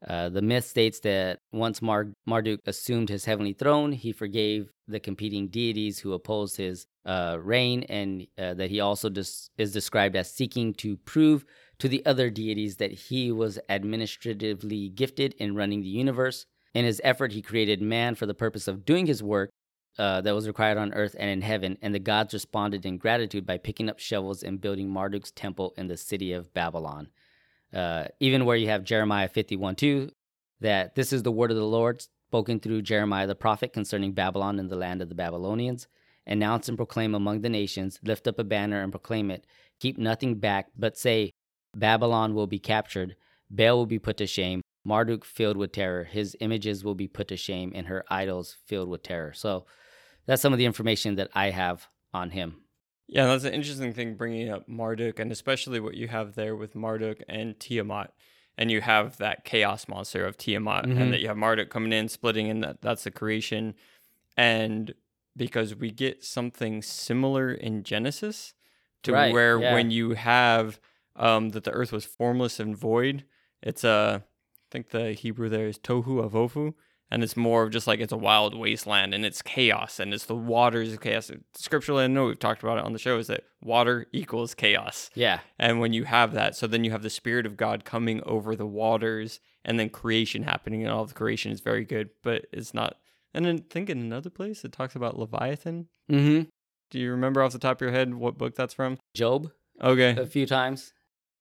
Uh, the myth states that once Mar- Marduk assumed his heavenly throne, he forgave the competing deities who opposed his uh, reign, and uh, that he also is described as seeking to prove to the other deities that he was administratively gifted in running the universe. In his effort, he created man for the purpose of doing his work uh, that was required on earth and in heaven, and the gods responded in gratitude by picking up shovels and building Marduk's temple in the city of Babylon. Uh, even where you have Jeremiah 51 2, that this is the word of the Lord spoken through Jeremiah the prophet concerning Babylon and the land of the Babylonians. Announce and proclaim among the nations, lift up a banner and proclaim it. Keep nothing back, but say, Babylon will be captured, Baal will be put to shame, Marduk filled with terror, his images will be put to shame, and her idols filled with terror. So that's some of the information that I have on him. Yeah, that's an interesting thing bringing up Marduk, and especially what you have there with Marduk and Tiamat. And you have that chaos monster of Tiamat, Mhm. and that you have Marduk coming in, splitting, and that that's the creation. And because we get something similar in Genesis, to Right, where yeah. when you have um, that the earth was formless and void, it's a, I think the Hebrew there is tohu vavohu, and it's more of just like it's a wild wasteland and it's chaos and it's the waters of chaos. Scripturally, I know we've talked about it on the show, is that water equals chaos. Yeah. And when you have that, so then you have the Spirit of God coming over the waters and then creation happening, and all the creation is very good, but it's not. And then think in another place, it talks about Leviathan. Mm-hmm. Do you remember off the top of your head what book that's from? Job Okay. a few times.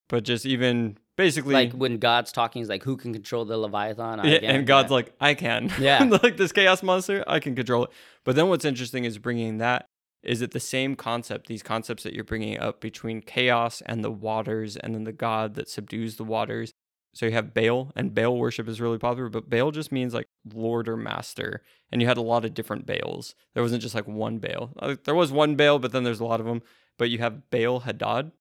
But just even basically. Like when God's talking, he's like, "Who can control the Leviathan?" Yeah, and God's Yeah. like, I can. Yeah. like this chaos monster, I can control it. But then what's interesting is bringing that is it the same concept, these concepts that you're bringing up between chaos and the waters and then the God that subdues the waters. So you have Baal, and Baal worship is really popular, but Baal just means like Lord or Master. And you had a lot of different Baals. There wasn't just like one Baal. There was one Baal, but then there's a lot of them. But you have Baal Hadad,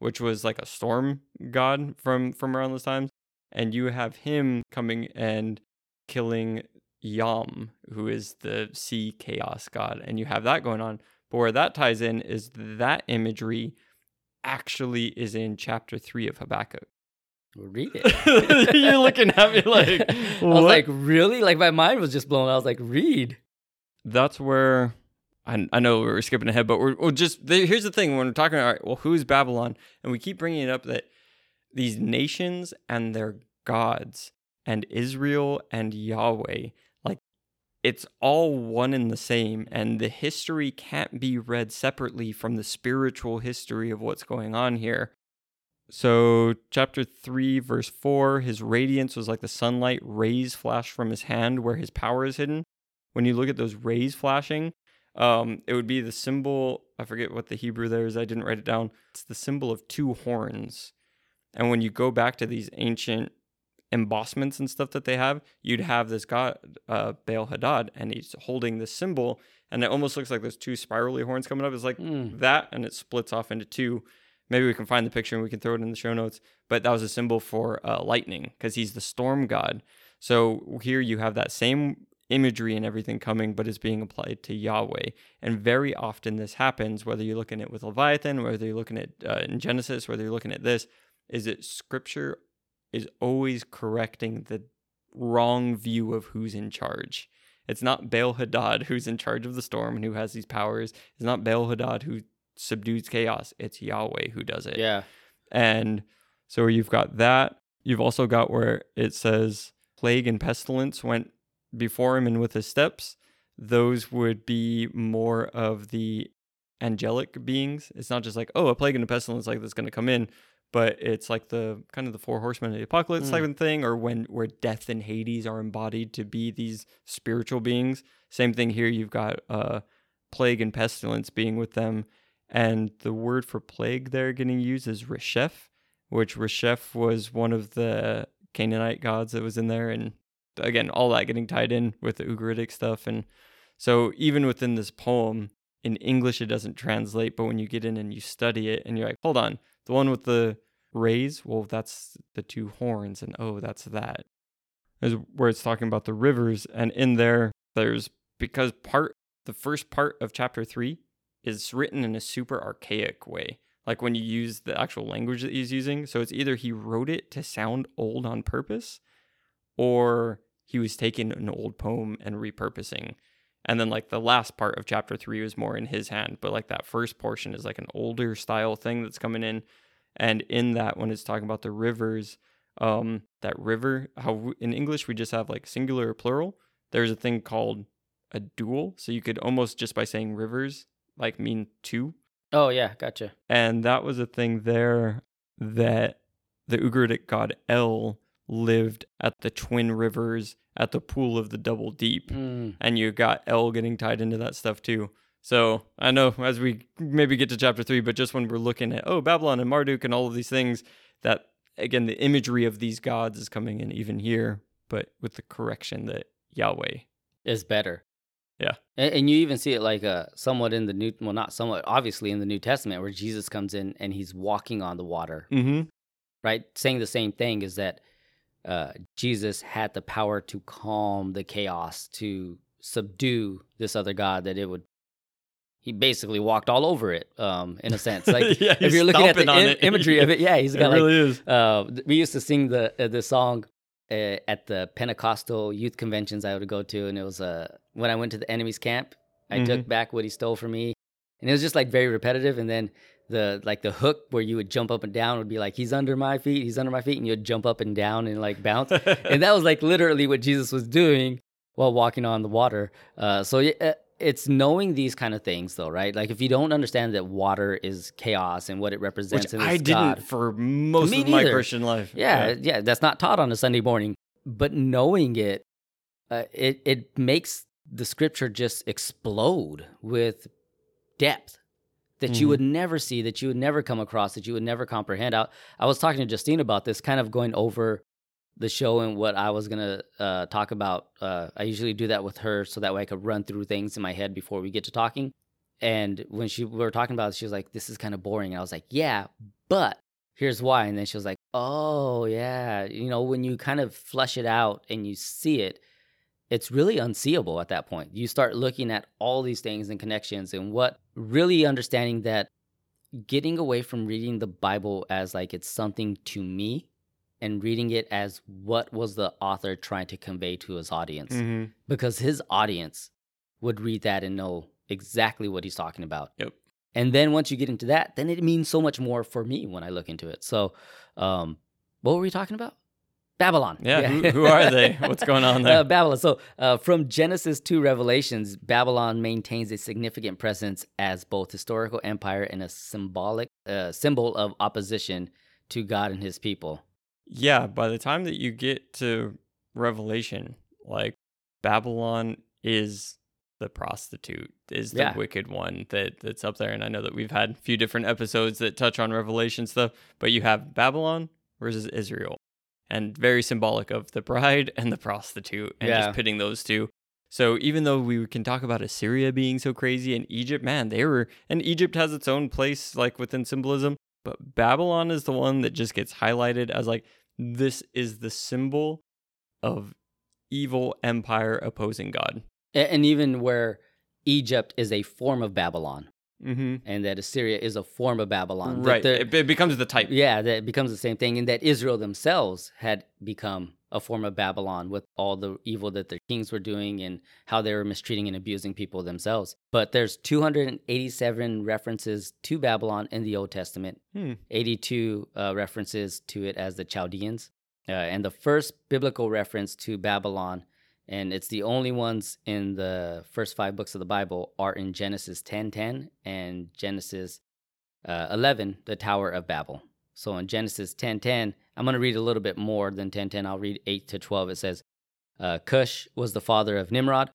which was like a storm god from from around those times and you have him coming and killing Yam, who is the sea chaos god, and you have that going on. But where that ties in is that imagery actually is in chapter three of Habakkuk. Read it. You're looking at me like, I was what? like, really? Like my mind was just blown. I was like, read. That's where I, I know we're skipping ahead, but we're, we're just here's the thing when we're talking. Right, well, who's Babylon? And we keep bringing it up that these nations and their gods and Israel and Yahweh, like it's all one and the same, and the history can't be read separately from the spiritual history of what's going on here. So, chapter 3, verse 4 his radiance was like the sunlight, rays flash from his hand where his power is hidden. When you look at those rays flashing, um, it would be the symbol. I forget what the Hebrew there is. I didn't write it down. It's the symbol of two horns. And when you go back to these ancient embossments and stuff that they have, you'd have this god, uh, Baal Hadad, and he's holding this symbol, and it almost looks like there's two spirally horns coming up. It's like Mm. that, and it splits off into two maybe we can find the picture and we can throw it in the show notes. But that was a symbol for uh, lightning because he's the storm god. So here you have that same imagery and everything coming, but it's being applied to Yahweh. And very often this happens, whether you're looking at with Leviathan, whether you're looking at uh, in Genesis, whether you're looking at this, is that Scripture is always correcting the wrong view of who's in charge. It's not Baal Hadad who's in charge of the storm and who has these powers. It's not Baal Hadad who subdues chaos. It's Yahweh who does it. Yeah. And so you've got that. You've also got where it says plague and pestilence went before him and with his steps. Those would be more of the angelic beings. It's not just like, oh, a plague and a pestilence like that's going to come in, but it's like the kind of the four horsemen of the apocalypse Mm. type of thing, or when where death and Hades are embodied to be these spiritual beings. Same thing here. You've got uh, plague and pestilence being with them, and the word for plague there getting used is Resheph, which Resheph was one of the Canaanite gods that was in there, and again, all that getting tied in with the Ugaritic stuff, and so even within this poem. In English, it doesn't translate, but when you get in and you study it, and you're like, hold on, the one with the rays, well, that's the two horns, and oh, that's that. Is where it's talking about the rivers, and in there, there's because part the first part of chapter three is written in a super archaic way, like when you use the actual language that he's using. So it's either he wrote it to sound old on purpose, or he was taking an old poem and repurposing. And then like the last part of chapter three was more in his hand, but like that first portion is like an older style thing that's coming in. And in that, when it's talking about the rivers, um, that river, how w- in English we just have like singular or plural. There's a thing called a dual, so you could almost just by saying rivers like mean two. Oh yeah, gotcha. And that was a thing there that the Ugaritic god El lived at the twin rivers at the pool of the double deep Mm. and you got El getting tied into that stuff too. So I know as we maybe get to chapter three, but just when we're looking at oh Babylon and Marduk and all of these things, that again the imagery of these gods is coming in even here, but with the correction that Yahweh. Is better. Yeah. And, and you even see it like uh, somewhat in the new, well, not somewhat, obviously in the New Testament, where Jesus comes in and he's walking on the water, Mm-hmm. right? Saying the same thing is that uh, Jesus had the power to calm the chaos, to subdue this other God, that it would. He basically walked all over it, um, in a sense. Like Yeah, if you're looking at the im- imagery of it, yeah, he's got like is. uh, we used to sing the uh, the song uh, at the Pentecostal youth conventions I would go to, and it was uh, when I went to the enemy's camp. I Mm-hmm. took back what he stole from me, and it was just like very repetitive. And then the like the hook where you would jump up and down would be like he's under my feet, he's under my feet, and you'd jump up and down and like bounce. and that was like literally what Jesus was doing while walking on the water. Uh, so uh, it's knowing these kind of things, though, right? Like if you don't understand that water is chaos and what it represents, Which I didn't God, for most of my. Christian life. yeah, yeah, that's not taught on a Sunday morning. But knowing it, uh, it it makes the scripture just explode with depth that you Mhm. would never see, that you would never come across, that you would never comprehend. I, I was talking to Justine about this, kind of going over the show and what I was gonna uh, talk about. Uh, I usually do that with her so that way I could run through things in my head before we get to talking. And when she we were talking about it, she was like, "This is kind of boring." And I was like, "Yeah, but here's why." And then she was like, "Oh yeah, you know, when you kind of flesh it out and you see it, it's really unseeable at that point. You start looking at all these things and connections and what really understanding that getting away from reading the Bible as like it's something to me and reading it as what was the author trying to convey to his audience hmm because his audience would read that and know exactly what he's talking about. Yep. And then once you get into that, then it means so much more for me when I look into it. So, um, what were we talking about? Babylon. Yeah, who- who are they? What's going on there? Uh, Babylon. So, uh, from Genesis to Revelations, Babylon maintains a significant presence as both historical empire and a symbolic uh, symbol of opposition to God and His people. Yeah, by the time that you get to Revelation, like Babylon is the prostitute, is the Yeah. wicked one that that's up there. And I know that we've had a few different episodes that touch on Revelation stuff, but you have Babylon versus Israel, and very symbolic of the bride and the prostitute, and Yeah. just pitting those two. So even though we can talk about Assyria being so crazy and Egypt, man, they were and Egypt has its own place like within symbolism. but Babylon is the one that just gets highlighted as like this is the symbol of evil empire opposing God. And even where Egypt is a form of Babylon, Mm-hmm. and that Assyria is a form of Babylon. Right. It, it becomes the type. yeah, that it becomes the same thing, and that Israel themselves had become a form of Babylon with all the evil that their kings were doing and how they were mistreating and abusing people themselves. But there's 287 references to Babylon in the Old Testament, Hmm. 82 uh, references to it as the Chaldeans, uh, and the first biblical reference to Babylon. And it's the only ones in the first five books of the Bible are in Genesis 10:10 and Genesis uh, 11, the Tower of Babel. So in Genesis 10:10, I'm going to read a little bit more than 10:10. I'll read 8 to 12. It says, uh, Cush was the father of Nimrod,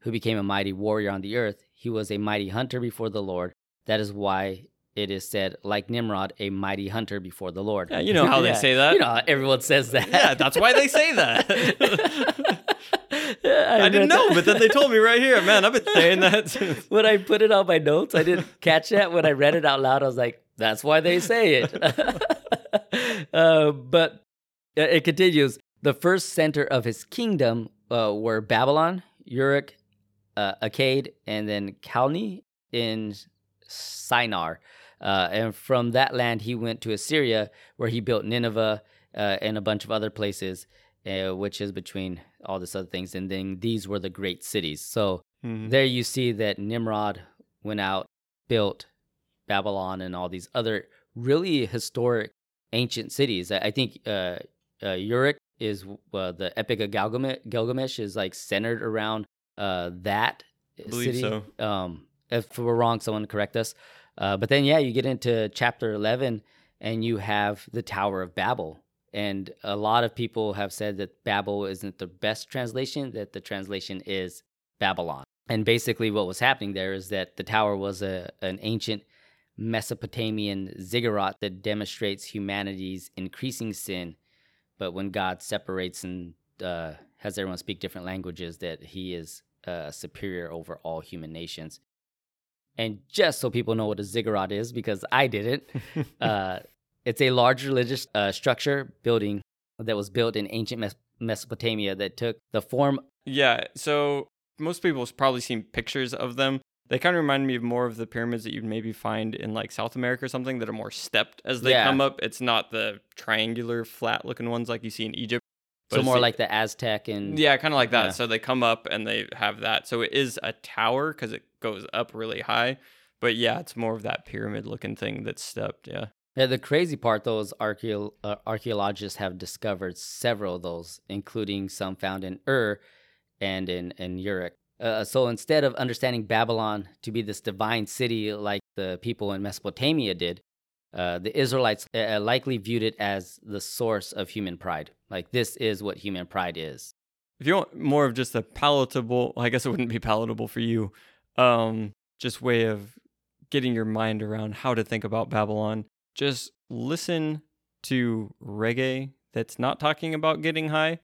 who became a mighty warrior on the earth. He was a mighty hunter before the Lord. That is why it is said, like Nimrod, a mighty hunter before the Lord. Yeah, you know how they say that. You know, everyone says that. Yeah, that's why they say that. I, I didn't know, but then they told me right here. Man, I've been saying that since. when I put it on my notes, I didn't catch that. When I read it out loud, I was like, that's why they say it. uh, but uh, it continues. The first center of his kingdom uh, were Babylon, Uruk, uh, Akkad, and then Kalneh in Shinar. Uh, and from that land, he went to Assyria, where he built Nineveh uh, and a bunch of other places, uh, which is between all this other things. And then these were the great cities. So Mhm. there you see that Nimrod went out, built Babylon and all these other really historic ancient cities. I I think uh, uh, Uruk is uh, the Epic of Gilgamesh, Gilgamesh is like centered around uh, that I believe city. so. Um, if we're wrong, someone correct us. Uh, but then, yeah, you get into chapter 11 and you have the Tower of Babel. And a lot of people have said that Babel isn't the best translation, that the translation is Babylon. And basically, what was happening there is that the tower was a, an ancient Mesopotamian ziggurat that demonstrates humanity's increasing sin. But when God separates and uh, has everyone speak different languages, that he is uh, superior over all human nations. And just so people know what a ziggurat is, because I didn't, uh, it's a large religious uh, structure building that was built in ancient Mes- Mesopotamia that took the form. Yeah, so most people have probably seen pictures of them. They kind of remind me of more of the pyramids that you'd maybe find in like South America or something that are more stepped as they Yeah. come up. It's not the triangular, flat looking ones like you see in Egypt. So more the- like the Aztec and Yeah, kind of like that. Yeah. So they come up and they have that. So it is a tower because it goes up really high. But yeah, it's more of that pyramid looking thing that's stepped. Yeah. Yeah, the crazy part, though, is archeo- uh, archaeologists have discovered several of those, including some found in Ur and in, in Uruk. Uh, so instead of understanding Babylon to be this divine city like the people in Mesopotamia did, uh, the Israelites uh, likely viewed it as the source of human pride. Like, this is what human pride is. If you want more of just a palatable, I guess it wouldn't be palatable for you, um, just way of getting your mind around how to think about Babylon, just listen to reggae that's not talking about getting high.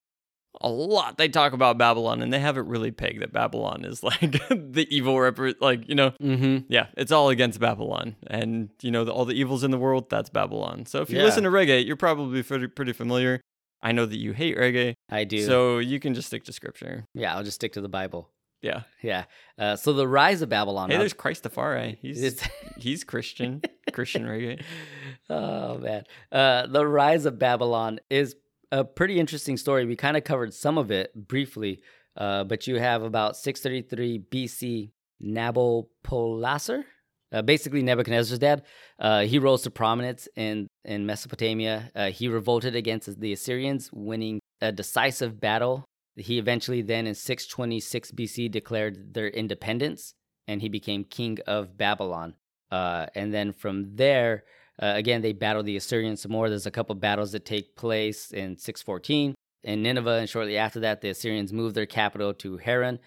A lot they talk about Babylon, and they have it really pegged that Babylon is like the evil rep, like you know, Mm-hmm. yeah, it's all against Babylon, and you know the, all the evils in the world. That's Babylon. So if you Yeah. listen to reggae, you're probably pretty, pretty familiar. I know that you hate reggae, I do. so you can just stick to scripture. yeah, I'll just stick to the Bible. Yeah. Yeah. Uh, so the rise of Babylon. Hey, there's Christafari. He's he's Christian, Christian reggae. oh man, uh, the rise of Babylon is a pretty interesting story. We kind of covered some of it briefly, uh, but you have about 633 BC Nabopolassar, uh, basically Nebuchadnezzar's dad. Uh, he rose to prominence in in Mesopotamia. Uh, he revolted against the Assyrians, winning a decisive battle. He eventually, then in 626 BC, declared their independence, and he became king of Babylon. Uh, and then from there, uh, again, they battle the Assyrians some more. There's a couple battles that take place in 614 in Nineveh, and shortly after that, the Assyrians moved their capital to Haran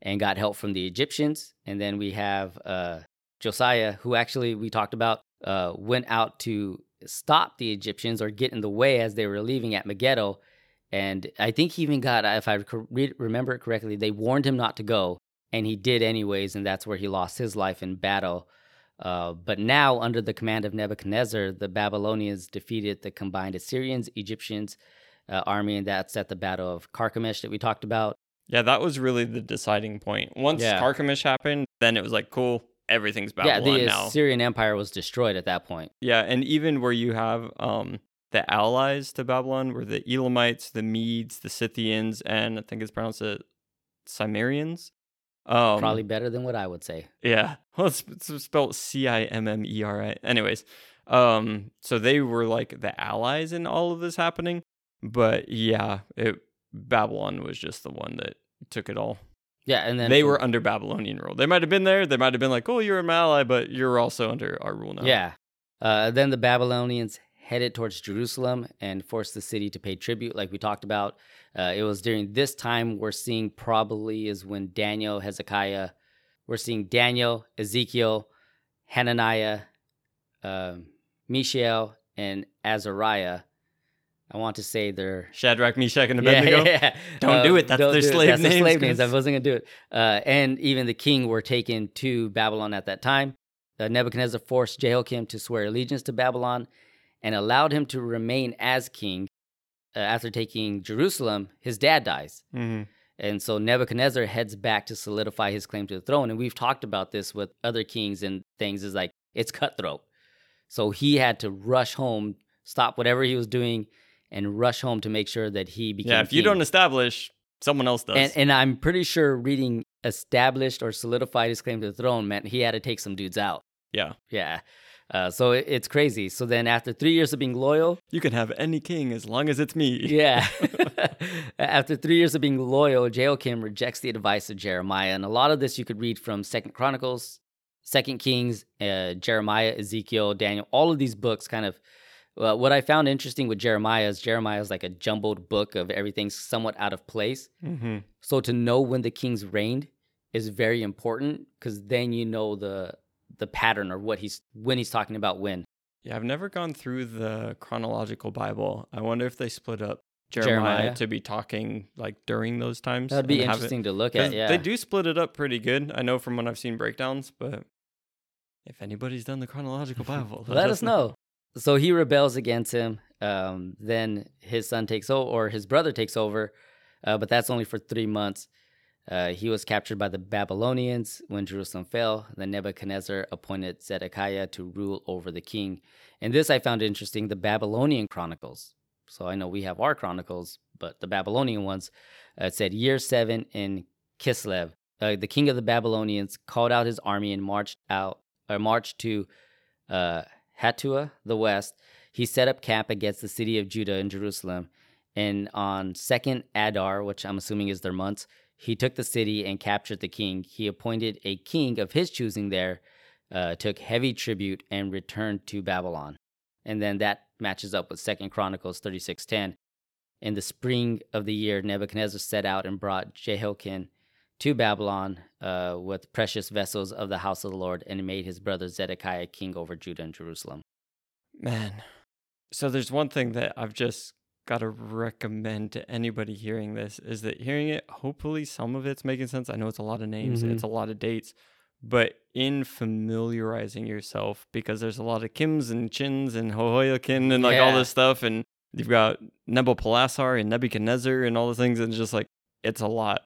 and got help from the Egyptians. And then we have uh, Josiah, who actually we talked about, uh, went out to stop the Egyptians or get in the way as they were leaving at Megiddo. And I think he even got, if I re- remember it correctly, they warned him not to go, and he did anyways, and that's where he lost his life in battle. Uh, but now, under the command of Nebuchadnezzar, the Babylonians defeated the combined Assyrians, Egyptians uh, army, and that's at the Battle of Carchemish that we talked about. Yeah, that was really the deciding point. Once Yeah. Carchemish happened, then it was like, cool, everything's Babylon now. yeah, the now. Assyrian Empire was destroyed at that point. Yeah, and even where you have um the allies to Babylon were the Elamites, the Medes, the Scythians, and I think it's pronounced the Cimmerians. Um, Probably better than what I would say. Yeah. Well, it's, it's spelled C I M M E R I. Anyways, um, so they were like the allies in all of this happening, but yeah, it Babylon was just the one that took it all. Yeah, and then they were under Babylonian rule. They might have been there. They might have been like, "Oh, you're an ally, but you're also under our rule now." Yeah. Uh, then the Babylonians headed towards Jerusalem and forced the city to pay tribute, like we talked about. Uh, it was during this time we're seeing probably is when Daniel, Hezekiah, we're seeing Daniel, Ezekiel, Hananiah, um, Mishael, and Azariah. I want to say they're Shadrach, Meshach, and yeah, Abednego. yeah. Don't do it. That's their slave That's their names, slave names. I wasn't gonna do it. Uh, and even the king were taken to Babylon at that time. Uh, Nebuchadnezzar forced Jehoiakim to swear allegiance to Babylon, and allowed him to remain as king. Uh, after taking Jerusalem, his dad dies, hmm and so Nebuchadnezzar heads back to solidify his claim to the throne. And we've talked about this with other kings and things. Is like it's cutthroat. So he had to rush home, stop whatever he was doing, and rush home to make sure that he became. Yeah, if you don't establish, someone else does. And, and I'm pretty sure reading established or solidified his claim to the throne meant he had to take some dudes out. yeah, Yeah. Uh, so it, it's crazy. So then after three years of being loyal, you can have any king as long as it's me. yeah. after three years of being loyal, Jehoiakim rejects the advice of Jeremiah. And a lot of this you could read from Second Chronicles, Second Kings, uh, Jeremiah, Ezekiel, Daniel, all of these books kind of uh, what I found interesting with Jeremiah is Jeremiah is like a jumbled book of everything somewhat out of place. hmm So to know when the kings reigned is very important because then you know the the pattern or what he's when he's talking about when. Yeah, I've never gone through the chronological Bible. I wonder if they split up Jeremiah, Jeremiah? to be talking like during those times. That'd be interesting to look at. Yeah, They do split it up pretty good. I know from when I've seen breakdowns, but if anybody's done the chronological Bible, let us know. So he rebels against him. Um, then his son takes over, or his brother takes over, uh, but that's only for three months. Uh, he was captured by the Babylonians when Jerusalem fell. Then Nebuchadnezzar appointed Zedekiah to rule over the king. And this I found interesting the Babylonian Chronicles. So I know we have our Chronicles, but the Babylonian ones uh, said, Year seven in Kislev, uh, the king of the Babylonians called out his army and marched out, or marched to uh, Hatua, the west. He set up camp against the city of Judah and Jerusalem. And on second Adar, which I'm assuming is their months, he took the city and captured the king. He appointed a king of his choosing there, uh, took heavy tribute, and returned to Babylon. And then that matches up with Second Chronicles 36:10. In the spring of the year, Nebuchadnezzar set out and brought Jehoiakim to Babylon uh, with precious vessels of the house of the Lord, and made his brother Zedekiah king over Judah and Jerusalem. Man. So there's one thing that I've just got to recommend to anybody hearing this is that hearing it, hopefully some of it's making sense. I know it's a lot of names, Mhm. it's a lot of dates, but in familiarizing yourself, because there's a lot of Kims and Chins and Hohoyakin and like all this stuff, and you've got Nebuchadnezzar and Nebuchadnezzar and all the things, and just like, it's a lot.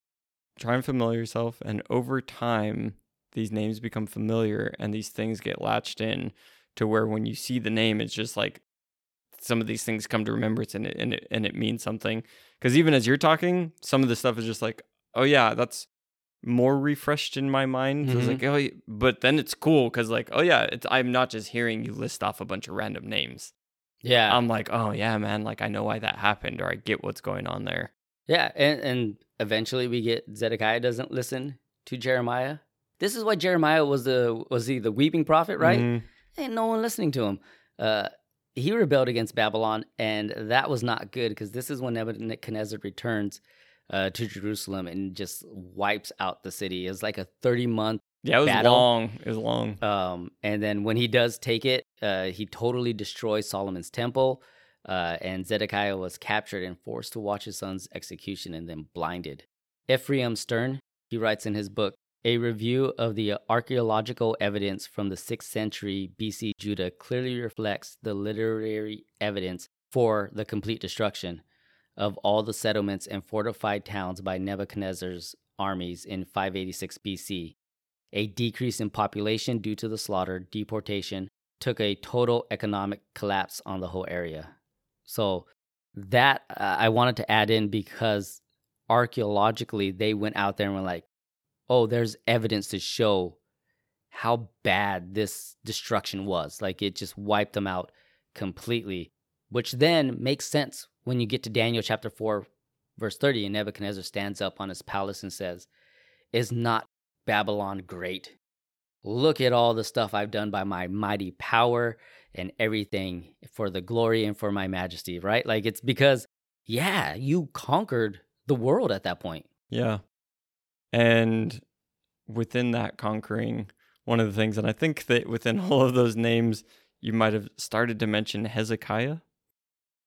Try and familiar yourself, and over time, these names become familiar and these things get latched in to where when you see the name, it's just like some of these things come to remembrance and it and it, and it means something. Because even as you're talking, some of the stuff is just like, oh yeah, that's more refreshed in my mind. So It's Mhm. like, oh, yeah. but then it's cool because like, oh yeah, it's I'm not just hearing you list off a bunch of random names. Yeah, I'm like, oh yeah, man, like I know why that happened or I get what's going on there. yeah, and and eventually we get Zedekiah doesn't listen to Jeremiah. This is why Jeremiah was the was he the weeping prophet, right? Mhm. Ain't no one listening to him. Uh, he rebelled against Babylon, and that was not good because this is when Nebuchadnezzar returns uh, to Jerusalem and just wipes out the city. It was like a 30 month. Yeah, it was Battle. long. It was long. Um, and then when he does take it, uh, he totally destroys Solomon's temple. Uh, and Zedekiah was captured and forced to watch his son's execution and then blinded. Ephraim Stern, he writes in his book, A review of the archaeological evidence from the 6th century BC Judah clearly reflects the literary evidence for the complete destruction of all the settlements and fortified towns by Nebuchadnezzar's armies in 586 BC. A decrease in population due to the slaughter, deportation, took a total economic collapse on the whole area. So, that uh, I wanted to add in because archaeologically they went out there and were like, oh, there's evidence to show how bad this destruction was. Like it just wiped them out completely, which then makes sense when you get to Daniel chapter 4, verse 30, and Nebuchadnezzar stands up on his palace and says, Is not Babylon great? Look at all the stuff I've done by my mighty power and everything for the glory and for my majesty, right? Like it's because, yeah, you conquered the world at that point. Yeah. And within that conquering, one of the things, and I think that within all of those names, you might have started to mention Hezekiah.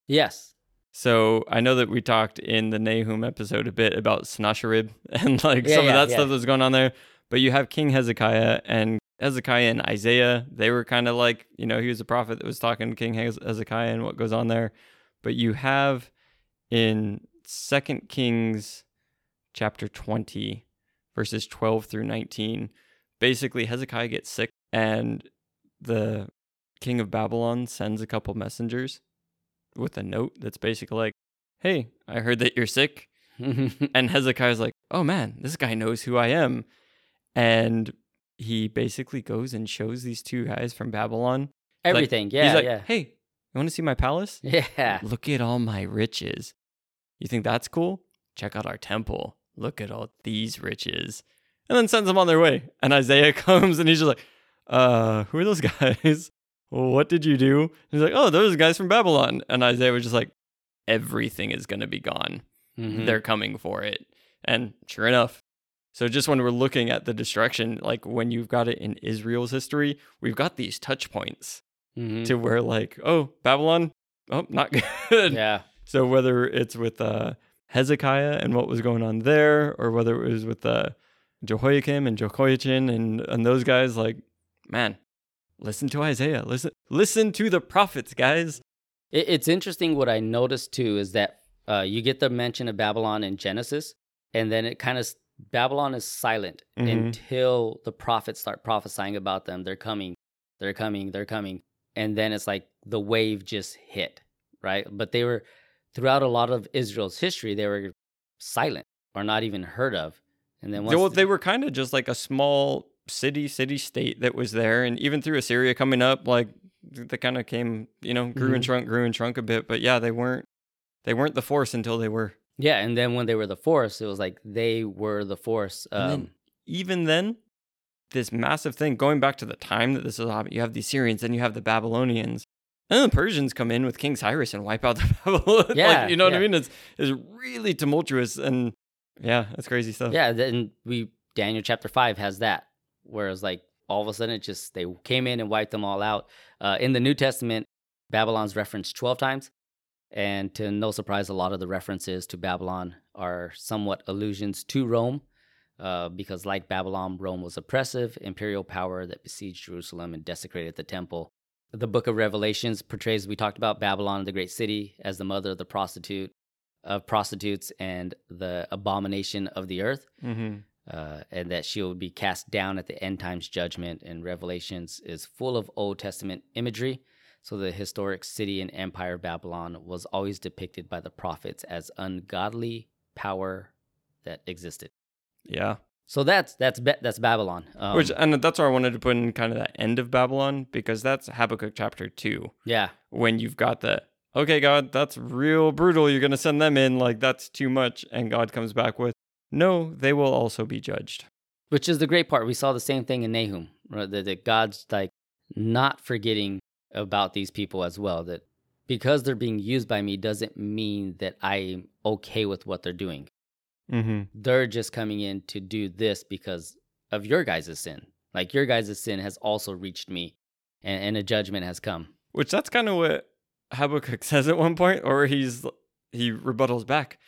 Yes. So I know that we talked in the Nahum episode a bit about Sennacherib and like Yeah, some yeah, of that yeah. stuff that's going on there. But you have King Hezekiah and Hezekiah and Isaiah. They were kind of like, you know, he was a prophet that was talking to King Hezekiah and what goes on there. But you have in Second Kings chapter 20, verses 12 through 19, basically Hezekiah gets sick and the king of Babylon sends a couple messengers with a note that's basically like, Hey, I heard that you're sick. And Hezekiah's like, Oh man, this guy knows who I am. And he basically goes and shows these two guys from Babylon. Like- Everything. yeah. He's like, yeah. Hey, you want to see my palace? Yeah. Look at all my riches. You think that's cool? Check out our temple. Look at all these riches. And then sends them on their way. And Isaiah comes and he's just like, uh, who are those guys? What did you do? He's like, oh, those are guys from Babylon. And Isaiah was just like, everything is going to be gone. Mhm. They're coming for it. And sure enough. So just when we're looking at the destruction, like when you've got it in Israel's history, we've got these touch points Mhm. to where like, oh, Babylon, oh, not good. Yeah. So whether it's with uh, Hezekiah and what was going on there, or whether it was with uh, Jehoiakim and Jehoiachin and and those guys, like, man, listen to Isaiah, listen, listen to the prophets, guys. It, it's interesting what I noticed too is that uh, you get the mention of Babylon in Genesis, and then it kind of Babylon is silent Mhm. until the prophets start prophesying about them. They're coming, they're coming, they're coming, and then it's like the wave just hit, right? But they were throughout a lot of Israel's history, they were silent or not even heard of. And then once well, they were kind of just like a small city, city state that was there, and even through Assyria coming up, like they kind of came, you know, grew and Mhm. shrunk, grew and shrunk a bit. But yeah, they weren't, they weren't the force until they were. yeah, and then when they were the force, it was like they were the force. Um, And then even then, this massive thing going back to the time that this is happening, you have the Syrians, then you have the Babylonians, and the Persians come in with King Cyrus and wipe out the Babylon. Yeah, like, you know what I mean? It's it's really tumultuous and yeah, that's crazy stuff. Yeah, and we Daniel chapter five has that, whereas like all of a sudden it just they came in and wiped them all out. Uh, in the New Testament, Babylon's referenced twelve times, and to no surprise, a lot of the references to Babylon are somewhat allusions to Rome, uh, because like Babylon, Rome was oppressive imperial power that besieged Jerusalem and desecrated the temple. The Book of Revelations portrays we talked about Babylon, the great city, as the mother of the prostitute of prostitutes and the abomination of the earth Mm-hmm. uh, and that she will be cast down at the end times judgment. And Revelations is full of Old Testament imagery. So the historic city and empire of Babylon was always depicted by the prophets as ungodly power that existed. Yeah. So that's that's that's Babylon. Um, Which and that's why I wanted to put in kind of the end of Babylon because that's Habakkuk chapter two. yeah, When you've got the okay, God, that's real brutal. You're gonna send them in, like that's too much, and God comes back with, No, they will also be judged. which is the great part. We saw the same thing in Nahum, right? that, that God's like not forgetting about these people as well. That because they're being used by me doesn't mean that I'm okay with what they're doing. Mm-hmm. they're just coming in to do this because of your guys' sin. Like your guys' sin has also reached me and, and a judgment has come. Which that's kind of what Habakkuk says at one point, or he's he rebuttals back.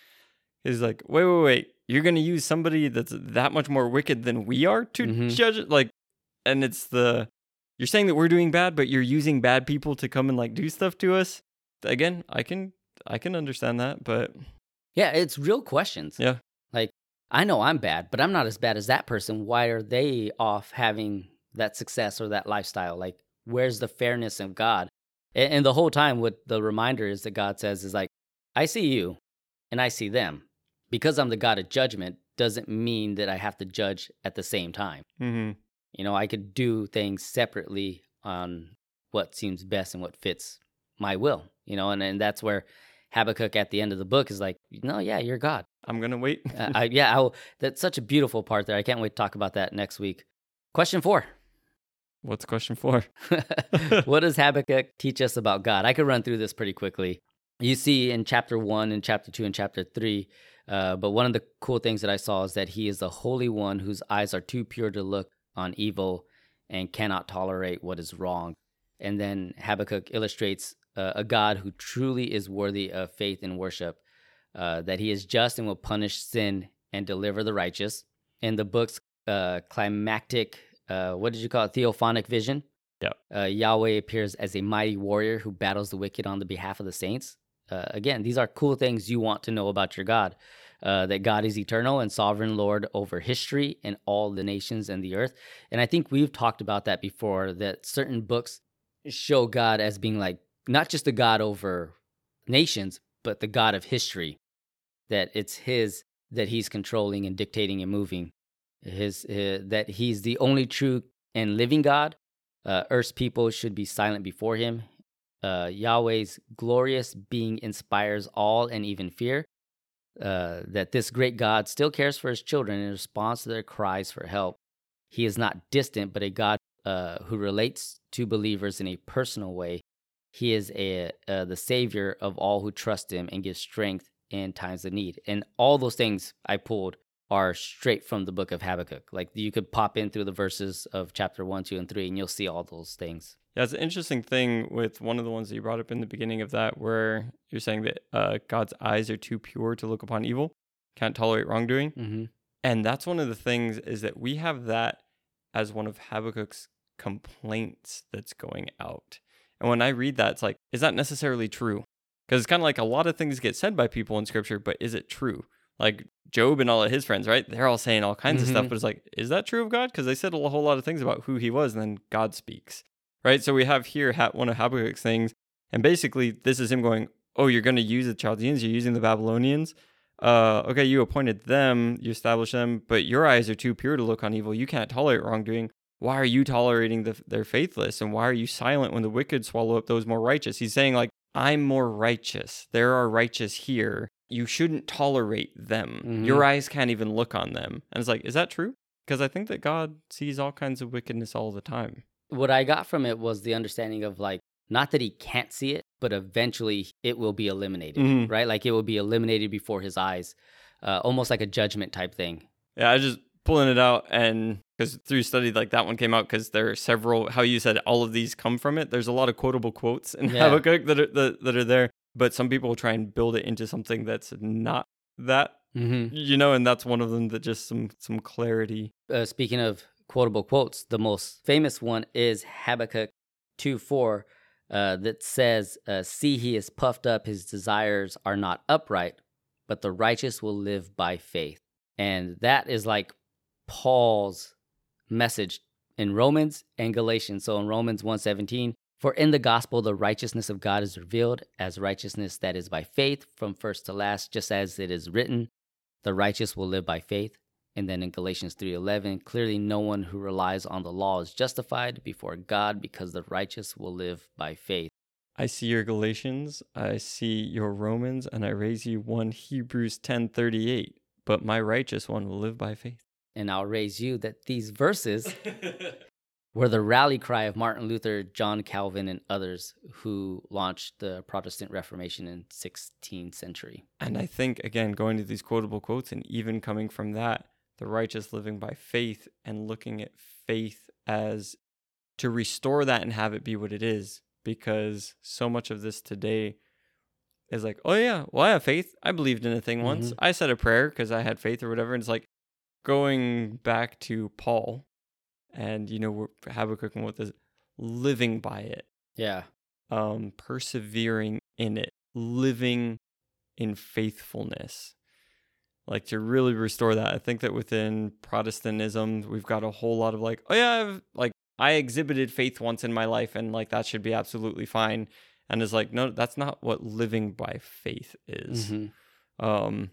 He's like, wait, wait, wait. you're going to use somebody that's that much more wicked than we are to Mhm. judge it like and it's the you're saying that we're doing bad but you're using bad people to come and like do stuff to us again i can i can understand that but Yeah, it's real questions. yeah I know I'm bad, but I'm not as bad as that person. Why are they off having that success or that lifestyle? Like, where's the fairness of God? And, and the whole time, what the reminder is that God says is like, I see you and I see them. Because I'm the God of judgment doesn't mean that I have to judge at the same time. hmm You know, I could do things separately on what seems best and what fits my will, you know, and, and that's where Habakkuk at the end of the book is like, no, yeah, you're God. i'm gonna wait Uh, I, yeah, I will, that's such a beautiful part there. I can't wait to talk about that next week. Question four what's question four What does Habakkuk teach us about God? I could run through this pretty quickly. You see in chapter one and chapter two and chapter three, uh, but one of the cool things that I saw is that he is the Holy One whose eyes are too pure to look on evil and cannot tolerate what is wrong. And then Habakkuk illustrates uh, a God who truly is worthy of faith and worship, uh, that he is just and will punish sin and deliver the righteous. In the book's uh, climactic, uh, what did you call it, theophanic vision? Yep. Uh, Yahweh appears as a mighty warrior who battles the wicked on the behalf of the saints. Uh, again, these are cool things you want to know about your God. Uh, that God is eternal and sovereign Lord over history and all the nations and the earth. And I think we've talked about that before that certain books show God as being like not just the God over nations, but the God of history. That it's His that He's controlling and dictating and moving. His uh, that He's the only true and living God. Uh, Earth's people should be silent before Him. Uh, Yahweh's glorious being inspires all and even fear. Uh, that this great God still cares for His children in response to their cries for help. He is not distant, but a God uh, who relates to believers in a personal way. He is a uh, the savior of all who trust Him and gives strength in times of need. And all those things I pulled are straight from the book of Habakkuk. Like you could pop in through the verses of chapter one, two, and three, and you'll see all those things. Yeah, it's an interesting thing with one of the ones that you brought up in the beginning of that, where you're saying that uh, God's eyes are too pure to look upon evil, can't tolerate wrongdoing. Mm-hmm. And that's one of the things is that we have that as one of Habakkuk's complaints that's going out. And when I read that, it's like, is that necessarily true? Because it's kind of like a lot of things get said by people in scripture, but is it true? Like Job and all of his friends, right? They're all saying all kinds of stuff, Mhm. but it's like, is that true of God? Because they said a whole lot of things about who he was, and then God speaks, right? So we have here one of Habakkuk's things, and basically this is him going, oh, you're going to use the Chaldeans, you're using the Babylonians. Uh, okay, you appointed them, you established them, but your eyes are too pure to look on evil. You can't tolerate wrongdoing. Why are you tolerating the, their faithless? And why are you silent when the wicked swallow up those more righteous? He's saying, like, I'm more righteous. There are righteous here. You shouldn't tolerate them. Mhm. Your eyes can't even look on them. And it's like, is that true? Because I think that God sees all kinds of wickedness all the time. What I got from it was the understanding of like, not that he can't see it, but eventually it will be eliminated, Mhm. right? Like it will be eliminated before his eyes, uh, almost like a judgment type thing. Yeah, I just pulling it out and because through study like that one came out because there are several how you said all of these come from it. There's a lot of quotable quotes in Yeah. Habakkuk that are that, that are there, but some people try and build it into something that's not that Mm-hmm. you know, and that's one of them that just some some clarity. uh, speaking of quotable quotes, the most famous one is Habakkuk 2 4, uh, that says, uh, See, he is puffed up, his desires are not upright, but the righteous will live by faith. And that is like Paul's message in Romans and Galatians. So in Romans 1:17, for in the gospel the righteousness of God is revealed as righteousness that is by faith from first to last, just as it is written, the righteous will live by faith. And then in Galatians 3:11, clearly no one who relies on the law is justified before God because the righteous will live by faith. I see your Galatians, I see your Romans, and I raise you one Hebrews ten thirty eight. But my righteous one will live by faith. And I'll raise you that these verses were the rally cry of Martin Luther, John Calvin, and others who launched the Protestant Reformation in 16th century. And I think, again, going to these quotable quotes and even coming from that, the righteous living by faith and looking at faith as to restore that and have it be what it is. Because so much of this today, is like, oh yeah, well I have faith. I believed in a thing once. Mhm. I said a prayer because I had faith or whatever. And it's like going back to Paul, and you know we're Habakkuk and what this living by it, Yeah. um, persevering in it, living in faithfulness. Like to really restore that. I think that within Protestantism, we've got a whole lot of like, oh yeah, I've, like I exhibited faith once in my life, and like that should be absolutely fine. And it's like, no, that's not what living by faith is. Mhm. Um,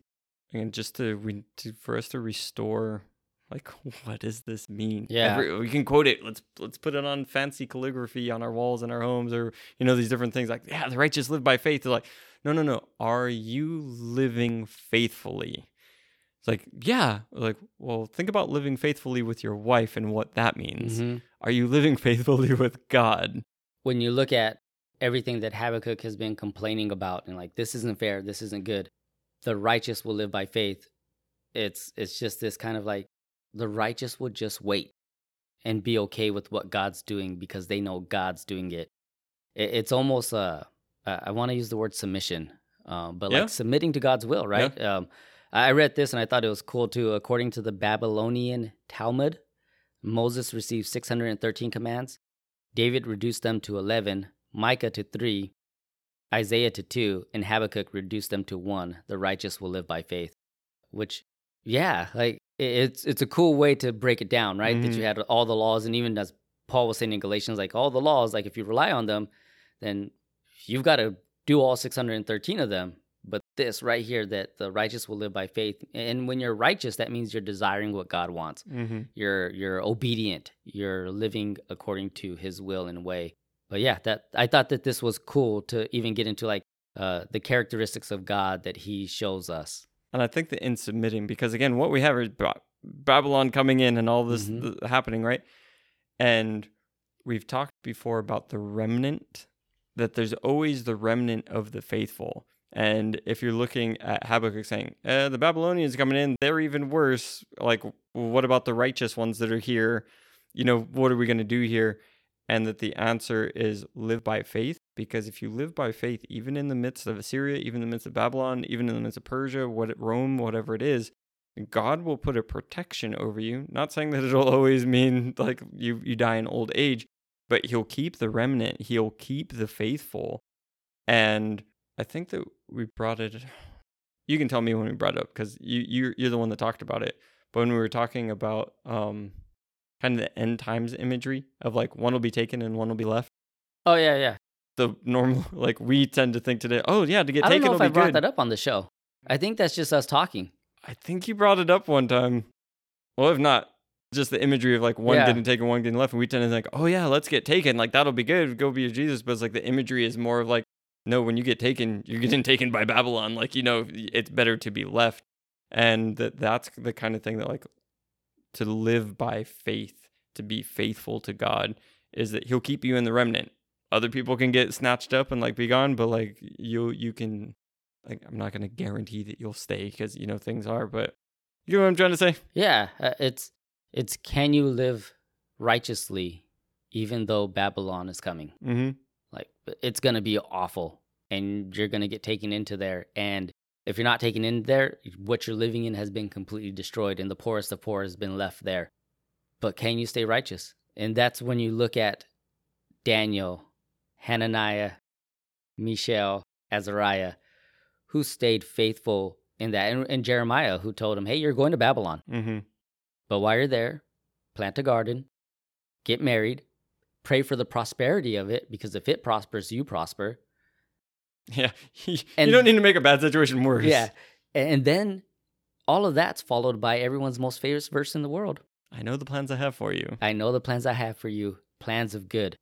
and just to, re- to for us to restore, like, what does this mean? Yeah. Every- we can quote it. Let's let's put it on fancy calligraphy on our walls in our homes, or you know these different things. Like, yeah, the righteous live by faith. They're like, no, no, no. Are you living faithfully? It's like, yeah. Like, well, think about living faithfully with your wife and what that means. Mhm. Are you living faithfully with God? When you look at everything that Habakkuk has been complaining about and like this isn't fair, this isn't good, the righteous will live by faith. It's it's just this kind of like the righteous will just wait and be okay with what God's doing because they know God's doing it. it it's almost uh, I want to use the word submission, um, but Yeah. like submitting to God's will, right? Um, I I read this and I thought it was cool too. According to the Babylonian Talmud, Moses received 613 commands. David reduced them to 11, Micah to 3, Isaiah to 2, and Habakkuk reduced them to 1. The righteous will live by faith. Which, yeah, like it's it's a cool way to break it down, right? That Mhm. you had all the laws, and even as Paul was saying in Galatians, like all the laws, like if you rely on them, then you've got to do all 613 of them. But this right here, that the righteous will live by faith. And when you're righteous, that means you're desiring what God wants Mm-hmm. you're you're obedient you're living according to his will and way but yeah that i thought that this was cool to even get into like uh the characteristics of god that he shows us And I think that in submitting, because again, what we have is Ba- Babylon coming in and all this Mhm. th- happening, right? And we've talked before about the remnant, that there's always the remnant of the faithful. And if you're looking at Habakkuk saying, eh, the Babylonians coming in, they're even worse. Like, what about the righteous ones that are here? You know, what are we going to do here? And that the answer is live by faith. Because if you live by faith, even in the midst of Assyria, even in the midst of Babylon, even in the midst of Persia, what Rome, whatever it is, God will put a protection over you. Not saying that it'll always mean like you you die in old age, but he'll keep the remnant, he'll keep the faithful. And I think that we brought it you can tell me when we brought it up because you you're, you're the one that talked about it. But when we were talking about um kind of the end times imagery of like one will be taken and one will be left. oh yeah yeah The normal like we tend to think today, oh yeah, to get i don't taken know if i brought good. that up on the show i think that's just us talking I think you brought it up one time. Well, if not, just the imagery of like one Yeah. getting taken, one getting left, and we tend to think, oh yeah, let's get taken. Like that'll be good. Go be a Jesus. But it's like the imagery is more of like, no, when you get taken, you're getting taken by Babylon. Like you know, it's better to be left, and that that's the kind of thing that like to live by faith, to be faithful to God, is that He'll keep you in the remnant. Other people can get snatched up and like be gone, but like you you can like I'm not gonna guarantee that you'll stay because you know things are, but you know what I'm trying to say? yeah uh, it's it's can you live righteously even though babylon is coming Mm-hmm. like it's gonna be awful and you're gonna get taken into there and if you're not taken in there what you're living in has been completely destroyed and the poorest of poor has been left there but can you stay righteous and that's when you look at daniel hananiah mishael azariah who stayed faithful in that and, and jeremiah who told him hey you're going to babylon Mm-hmm. but while you're there, plant a garden, get married, pray for the prosperity of it, because if it prospers, you prosper. Yeah. you don't need to make a bad situation worse. Yeah. And then all of that's followed by everyone's most favorite verse in the world. I know the plans I have for you. I know the plans I have for you, plans of good.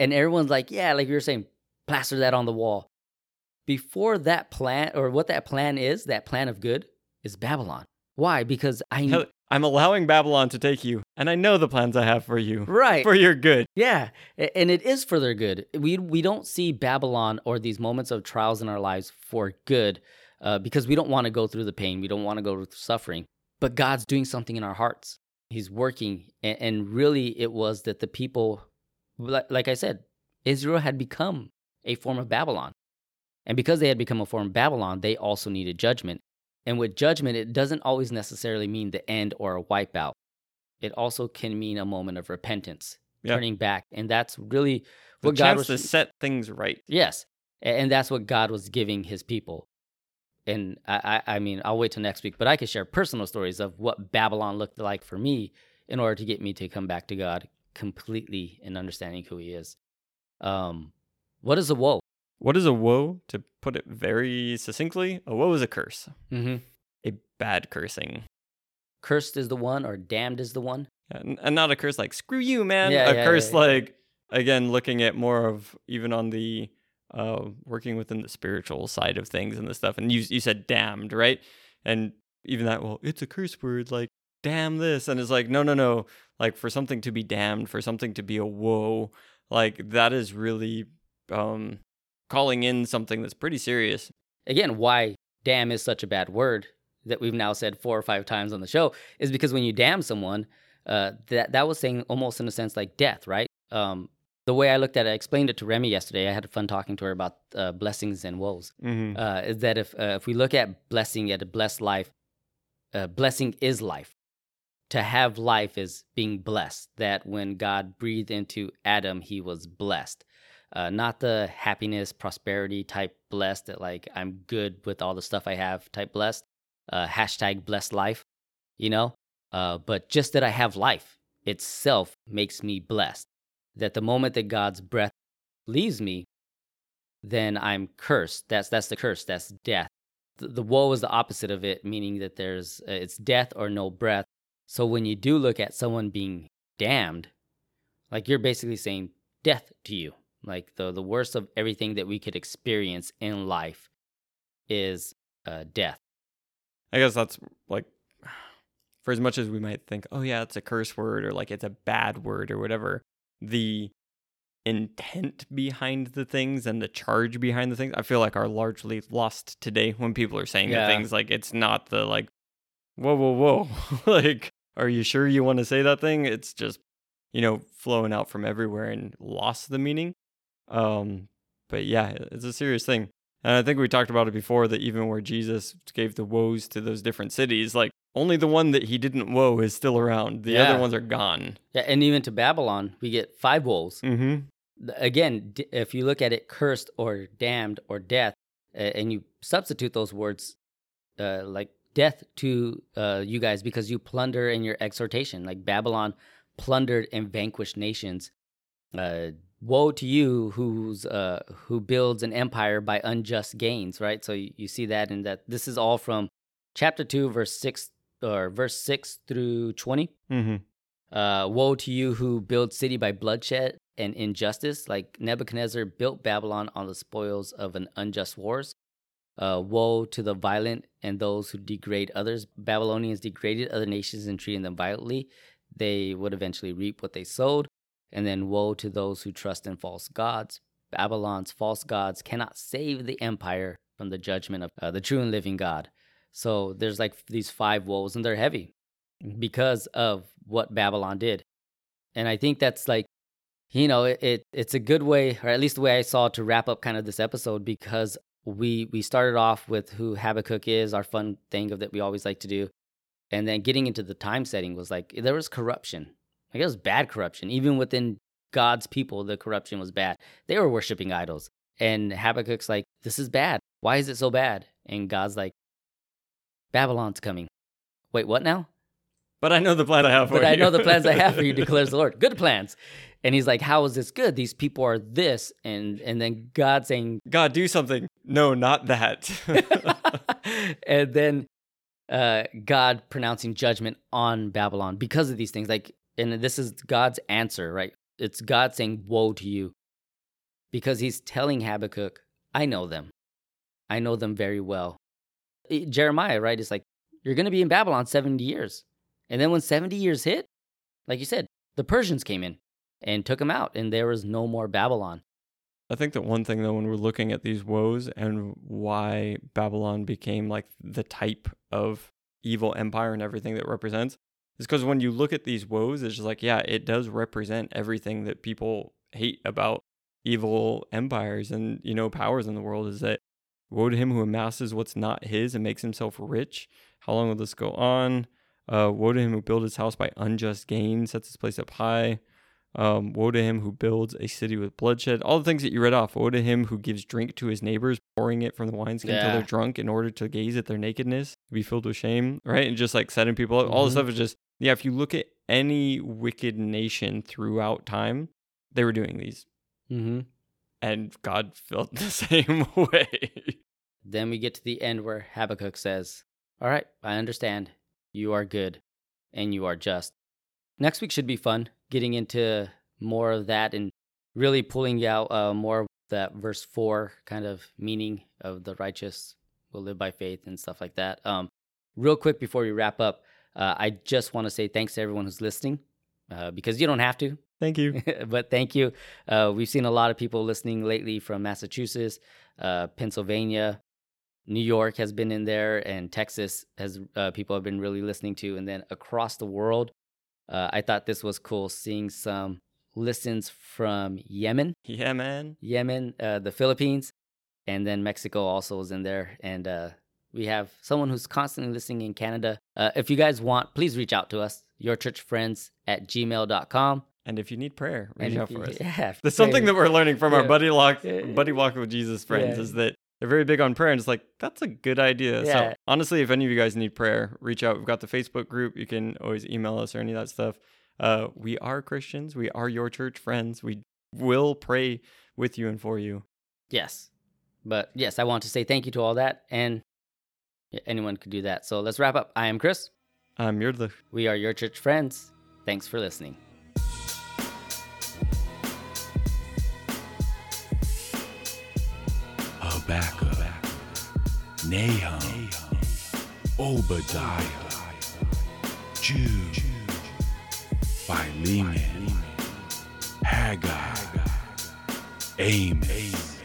And everyone's like, yeah, like you were saying, plaster that on the wall. Before that plan, or what that plan is, that plan of good, is Babylon. Why? Because I Hell, I'm allowing Babylon to take you, and I know the plans I have for you right. for your good. Yeah, and it is for their good. We we don't see Babylon or these moments of trials in our lives for good, uh, because we don't want to go through the pain. We don't want to go through suffering. But God's doing something in our hearts. He's working, and, and really, it was that the people, like, like I said, Israel had become a form of Babylon, And because they had become a form of Babylon, they also needed judgment. And with judgment, it doesn't always necessarily mean the end or a wipeout. It also can mean a moment of repentance, Yeah. turning back. And that's really The what God chance was to set things right. Yes, and that's what God was giving His people. And I, I, mean, I'll wait till next week, but I could share personal stories of what Babylon looked like for me in order to get me to come back to God completely in understanding who He is. Um, what is a woe? What is a woe? To put it very succinctly, a woe is a curse, Mm-hmm. a bad cursing. Cursed is the one, or damned is the one. and, not a curse like screw you man. Yeah, a yeah, curse yeah. like again looking at more of even on the uh working within the spiritual side of things and the stuff and you you said damned right? And even that well it's a curse word like damn this and it's like no no no. Like for something to be damned for something to be a woe like that is really um calling in something that's pretty serious. Again, why damn is such a bad word that we've now said four or five times on the show is because when you damn someone, uh, that that was saying almost in a sense like death, right? Um, the way I looked at it, I explained it to Remy yesterday. I had fun talking to her about uh, blessings and woes. mm-hmm. Uh, is that if uh, if we look at blessing at a blessed life, uh, blessing is life. To have life is being blessed. That when God breathed into Adam, he was blessed. Uh, not the happiness, prosperity type blessed that like I'm good with all the stuff I have type blessed. Uh, hashtag blessed life, you know. Uh, but just that I have life itself makes me blessed. That the moment that God's breath leaves me, then I'm cursed. That's that's the curse. That's death. The, the woe is the opposite of it, meaning that there's uh, it's death or no breath. So when you do look at someone being damned, like you're basically saying death to you. Like the the worst of everything that we could experience in life is uh, death. I guess that's like for as much as we might think, oh yeah, it's a curse word or like it's a bad word or whatever, the intent behind the things and the charge behind the things, I feel like are largely lost today when people are saying the Yeah. things like it's not the like whoa whoa whoa like are you sure you want to say that thing? It's just you know flowing out from everywhere and lost the meaning. Um but yeah, it's a serious thing. And I think we talked about it before that even where Jesus gave the woes to those different cities, like only the one that he didn't woe is still around. The Yeah. other ones are gone. Yeah, and even to Babylon, we get five woes. Mm-hmm. Again, if you look at it, cursed or damned or death, and you substitute those words, uh, like death to uh, you guys because you plunder in your exhortation, like Babylon plundered and vanquished nations. Uh, woe to you who's uh, who builds an empire by unjust gains, right? So you, you see that in that. This is all from chapter two, verse six or verse six through twenty. Mm-hmm. Uh, woe to you who build city by bloodshed and injustice, like Nebuchadnezzar built Babylon on the spoils of an unjust wars. Uh, woe to the violent and those who degrade others. Babylonians degraded other nations and treated them violently. They would eventually reap what they sowed. And then woe to those who trust in false gods. Babylon's false gods cannot save the empire from the judgment of uh, the true and living God. So there's like these five woes, and they're heavy because of what Babylon did. And I think that's like, you know, it, it it's a good way, or at least the way I saw to wrap up kind of this episode because we we started off with who Habakkuk is, our fun thing of that we always like to do, and then getting into the time setting was like there was corruption, like it was bad corruption, even within God's people, the corruption was bad. They were worshiping idols, and Habakkuk's like, this is bad. Why is it so bad? And God's like, Babylon's coming. Wait, what now? But I know the plan I have for but you. I know the plans I have for you, declares the Lord. Good plans. And he's like, How is this good? These people are this. And and then God saying, God, do something. No, not that. and then uh, God pronouncing judgment on Babylon because of these things. Like, and this is God's answer, right? It's God saying, Woe to you. Because he's telling Habakkuk, I know them. I know them very well. Jeremiah, right, is like, You're going to be in Babylon 70 years. And then when 70 years hit, like you said, the Persians came in and took them out, and there was no more Babylon. I think that one thing though, when we're looking at these woes and why Babylon became like the type of evil empire and everything that represents, is because when you look at these woes, it's just like, yeah, it does represent everything that people hate about evil empires and you know powers in the world. Is that Woe to him who amasses what's not his and makes himself rich. How long will this go on? Uh, woe to him who builds his house by unjust gain, sets his place up high. Um, woe to him who builds a city with bloodshed. All the things that you read off. Woe to him who gives drink to his neighbors, pouring it from the wineskin until they're drunk in order to gaze at their nakedness, be filled with shame, right? And just like setting people up. All the Mhm. stuff is just, yeah, if you look at any wicked nation throughout time, they were doing these. Mm-hmm. And God felt the same way. Then we get to the end where Habakkuk says, All right, I understand. You are good and you are just. Next week should be fun, getting into more of that and really pulling out uh, more of that verse 4 kind of meaning of the righteous will live by faith and stuff like that. Um, real quick before we wrap up, uh, I just want to say thanks to everyone who's listening uh, because you don't have to. Thank you. but thank you. Uh, we've seen a lot of people listening lately from Massachusetts, uh, Pennsylvania, New York has been in there, and Texas has uh, people have been really listening to, and then across the world. Uh, I thought this was cool seeing some listens from Yemen, Yemen. Yemen, uh, the Philippines, and then Mexico also is in there, and uh, we have someone who's constantly listening in Canada. Uh, if you guys want, please reach out to us, yourchurchfriends at gmail.com. And if you need prayer, reach And out if for you- us. Yeah, There's something that we're learning from our buddy walk, Yeah. buddy walk with Jesus friends Yeah. is that they're very big on prayer, and it's like that's a good idea. Yeah. So honestly, if any of you guys need prayer, reach out. We've got the Facebook group. You can always email us or any of that stuff. Uh, we are Christians. We are your church friends. We will pray with you and for you. Yes. But yes, I want to say thank you to all that. And anyone could do that. So let's wrap up. I am Chris. I'm Yurdla. We are your church friends. Thanks for listening. Habakkuk, Nahum, Obadiah, Jude, Philemon, Haggai, Amos,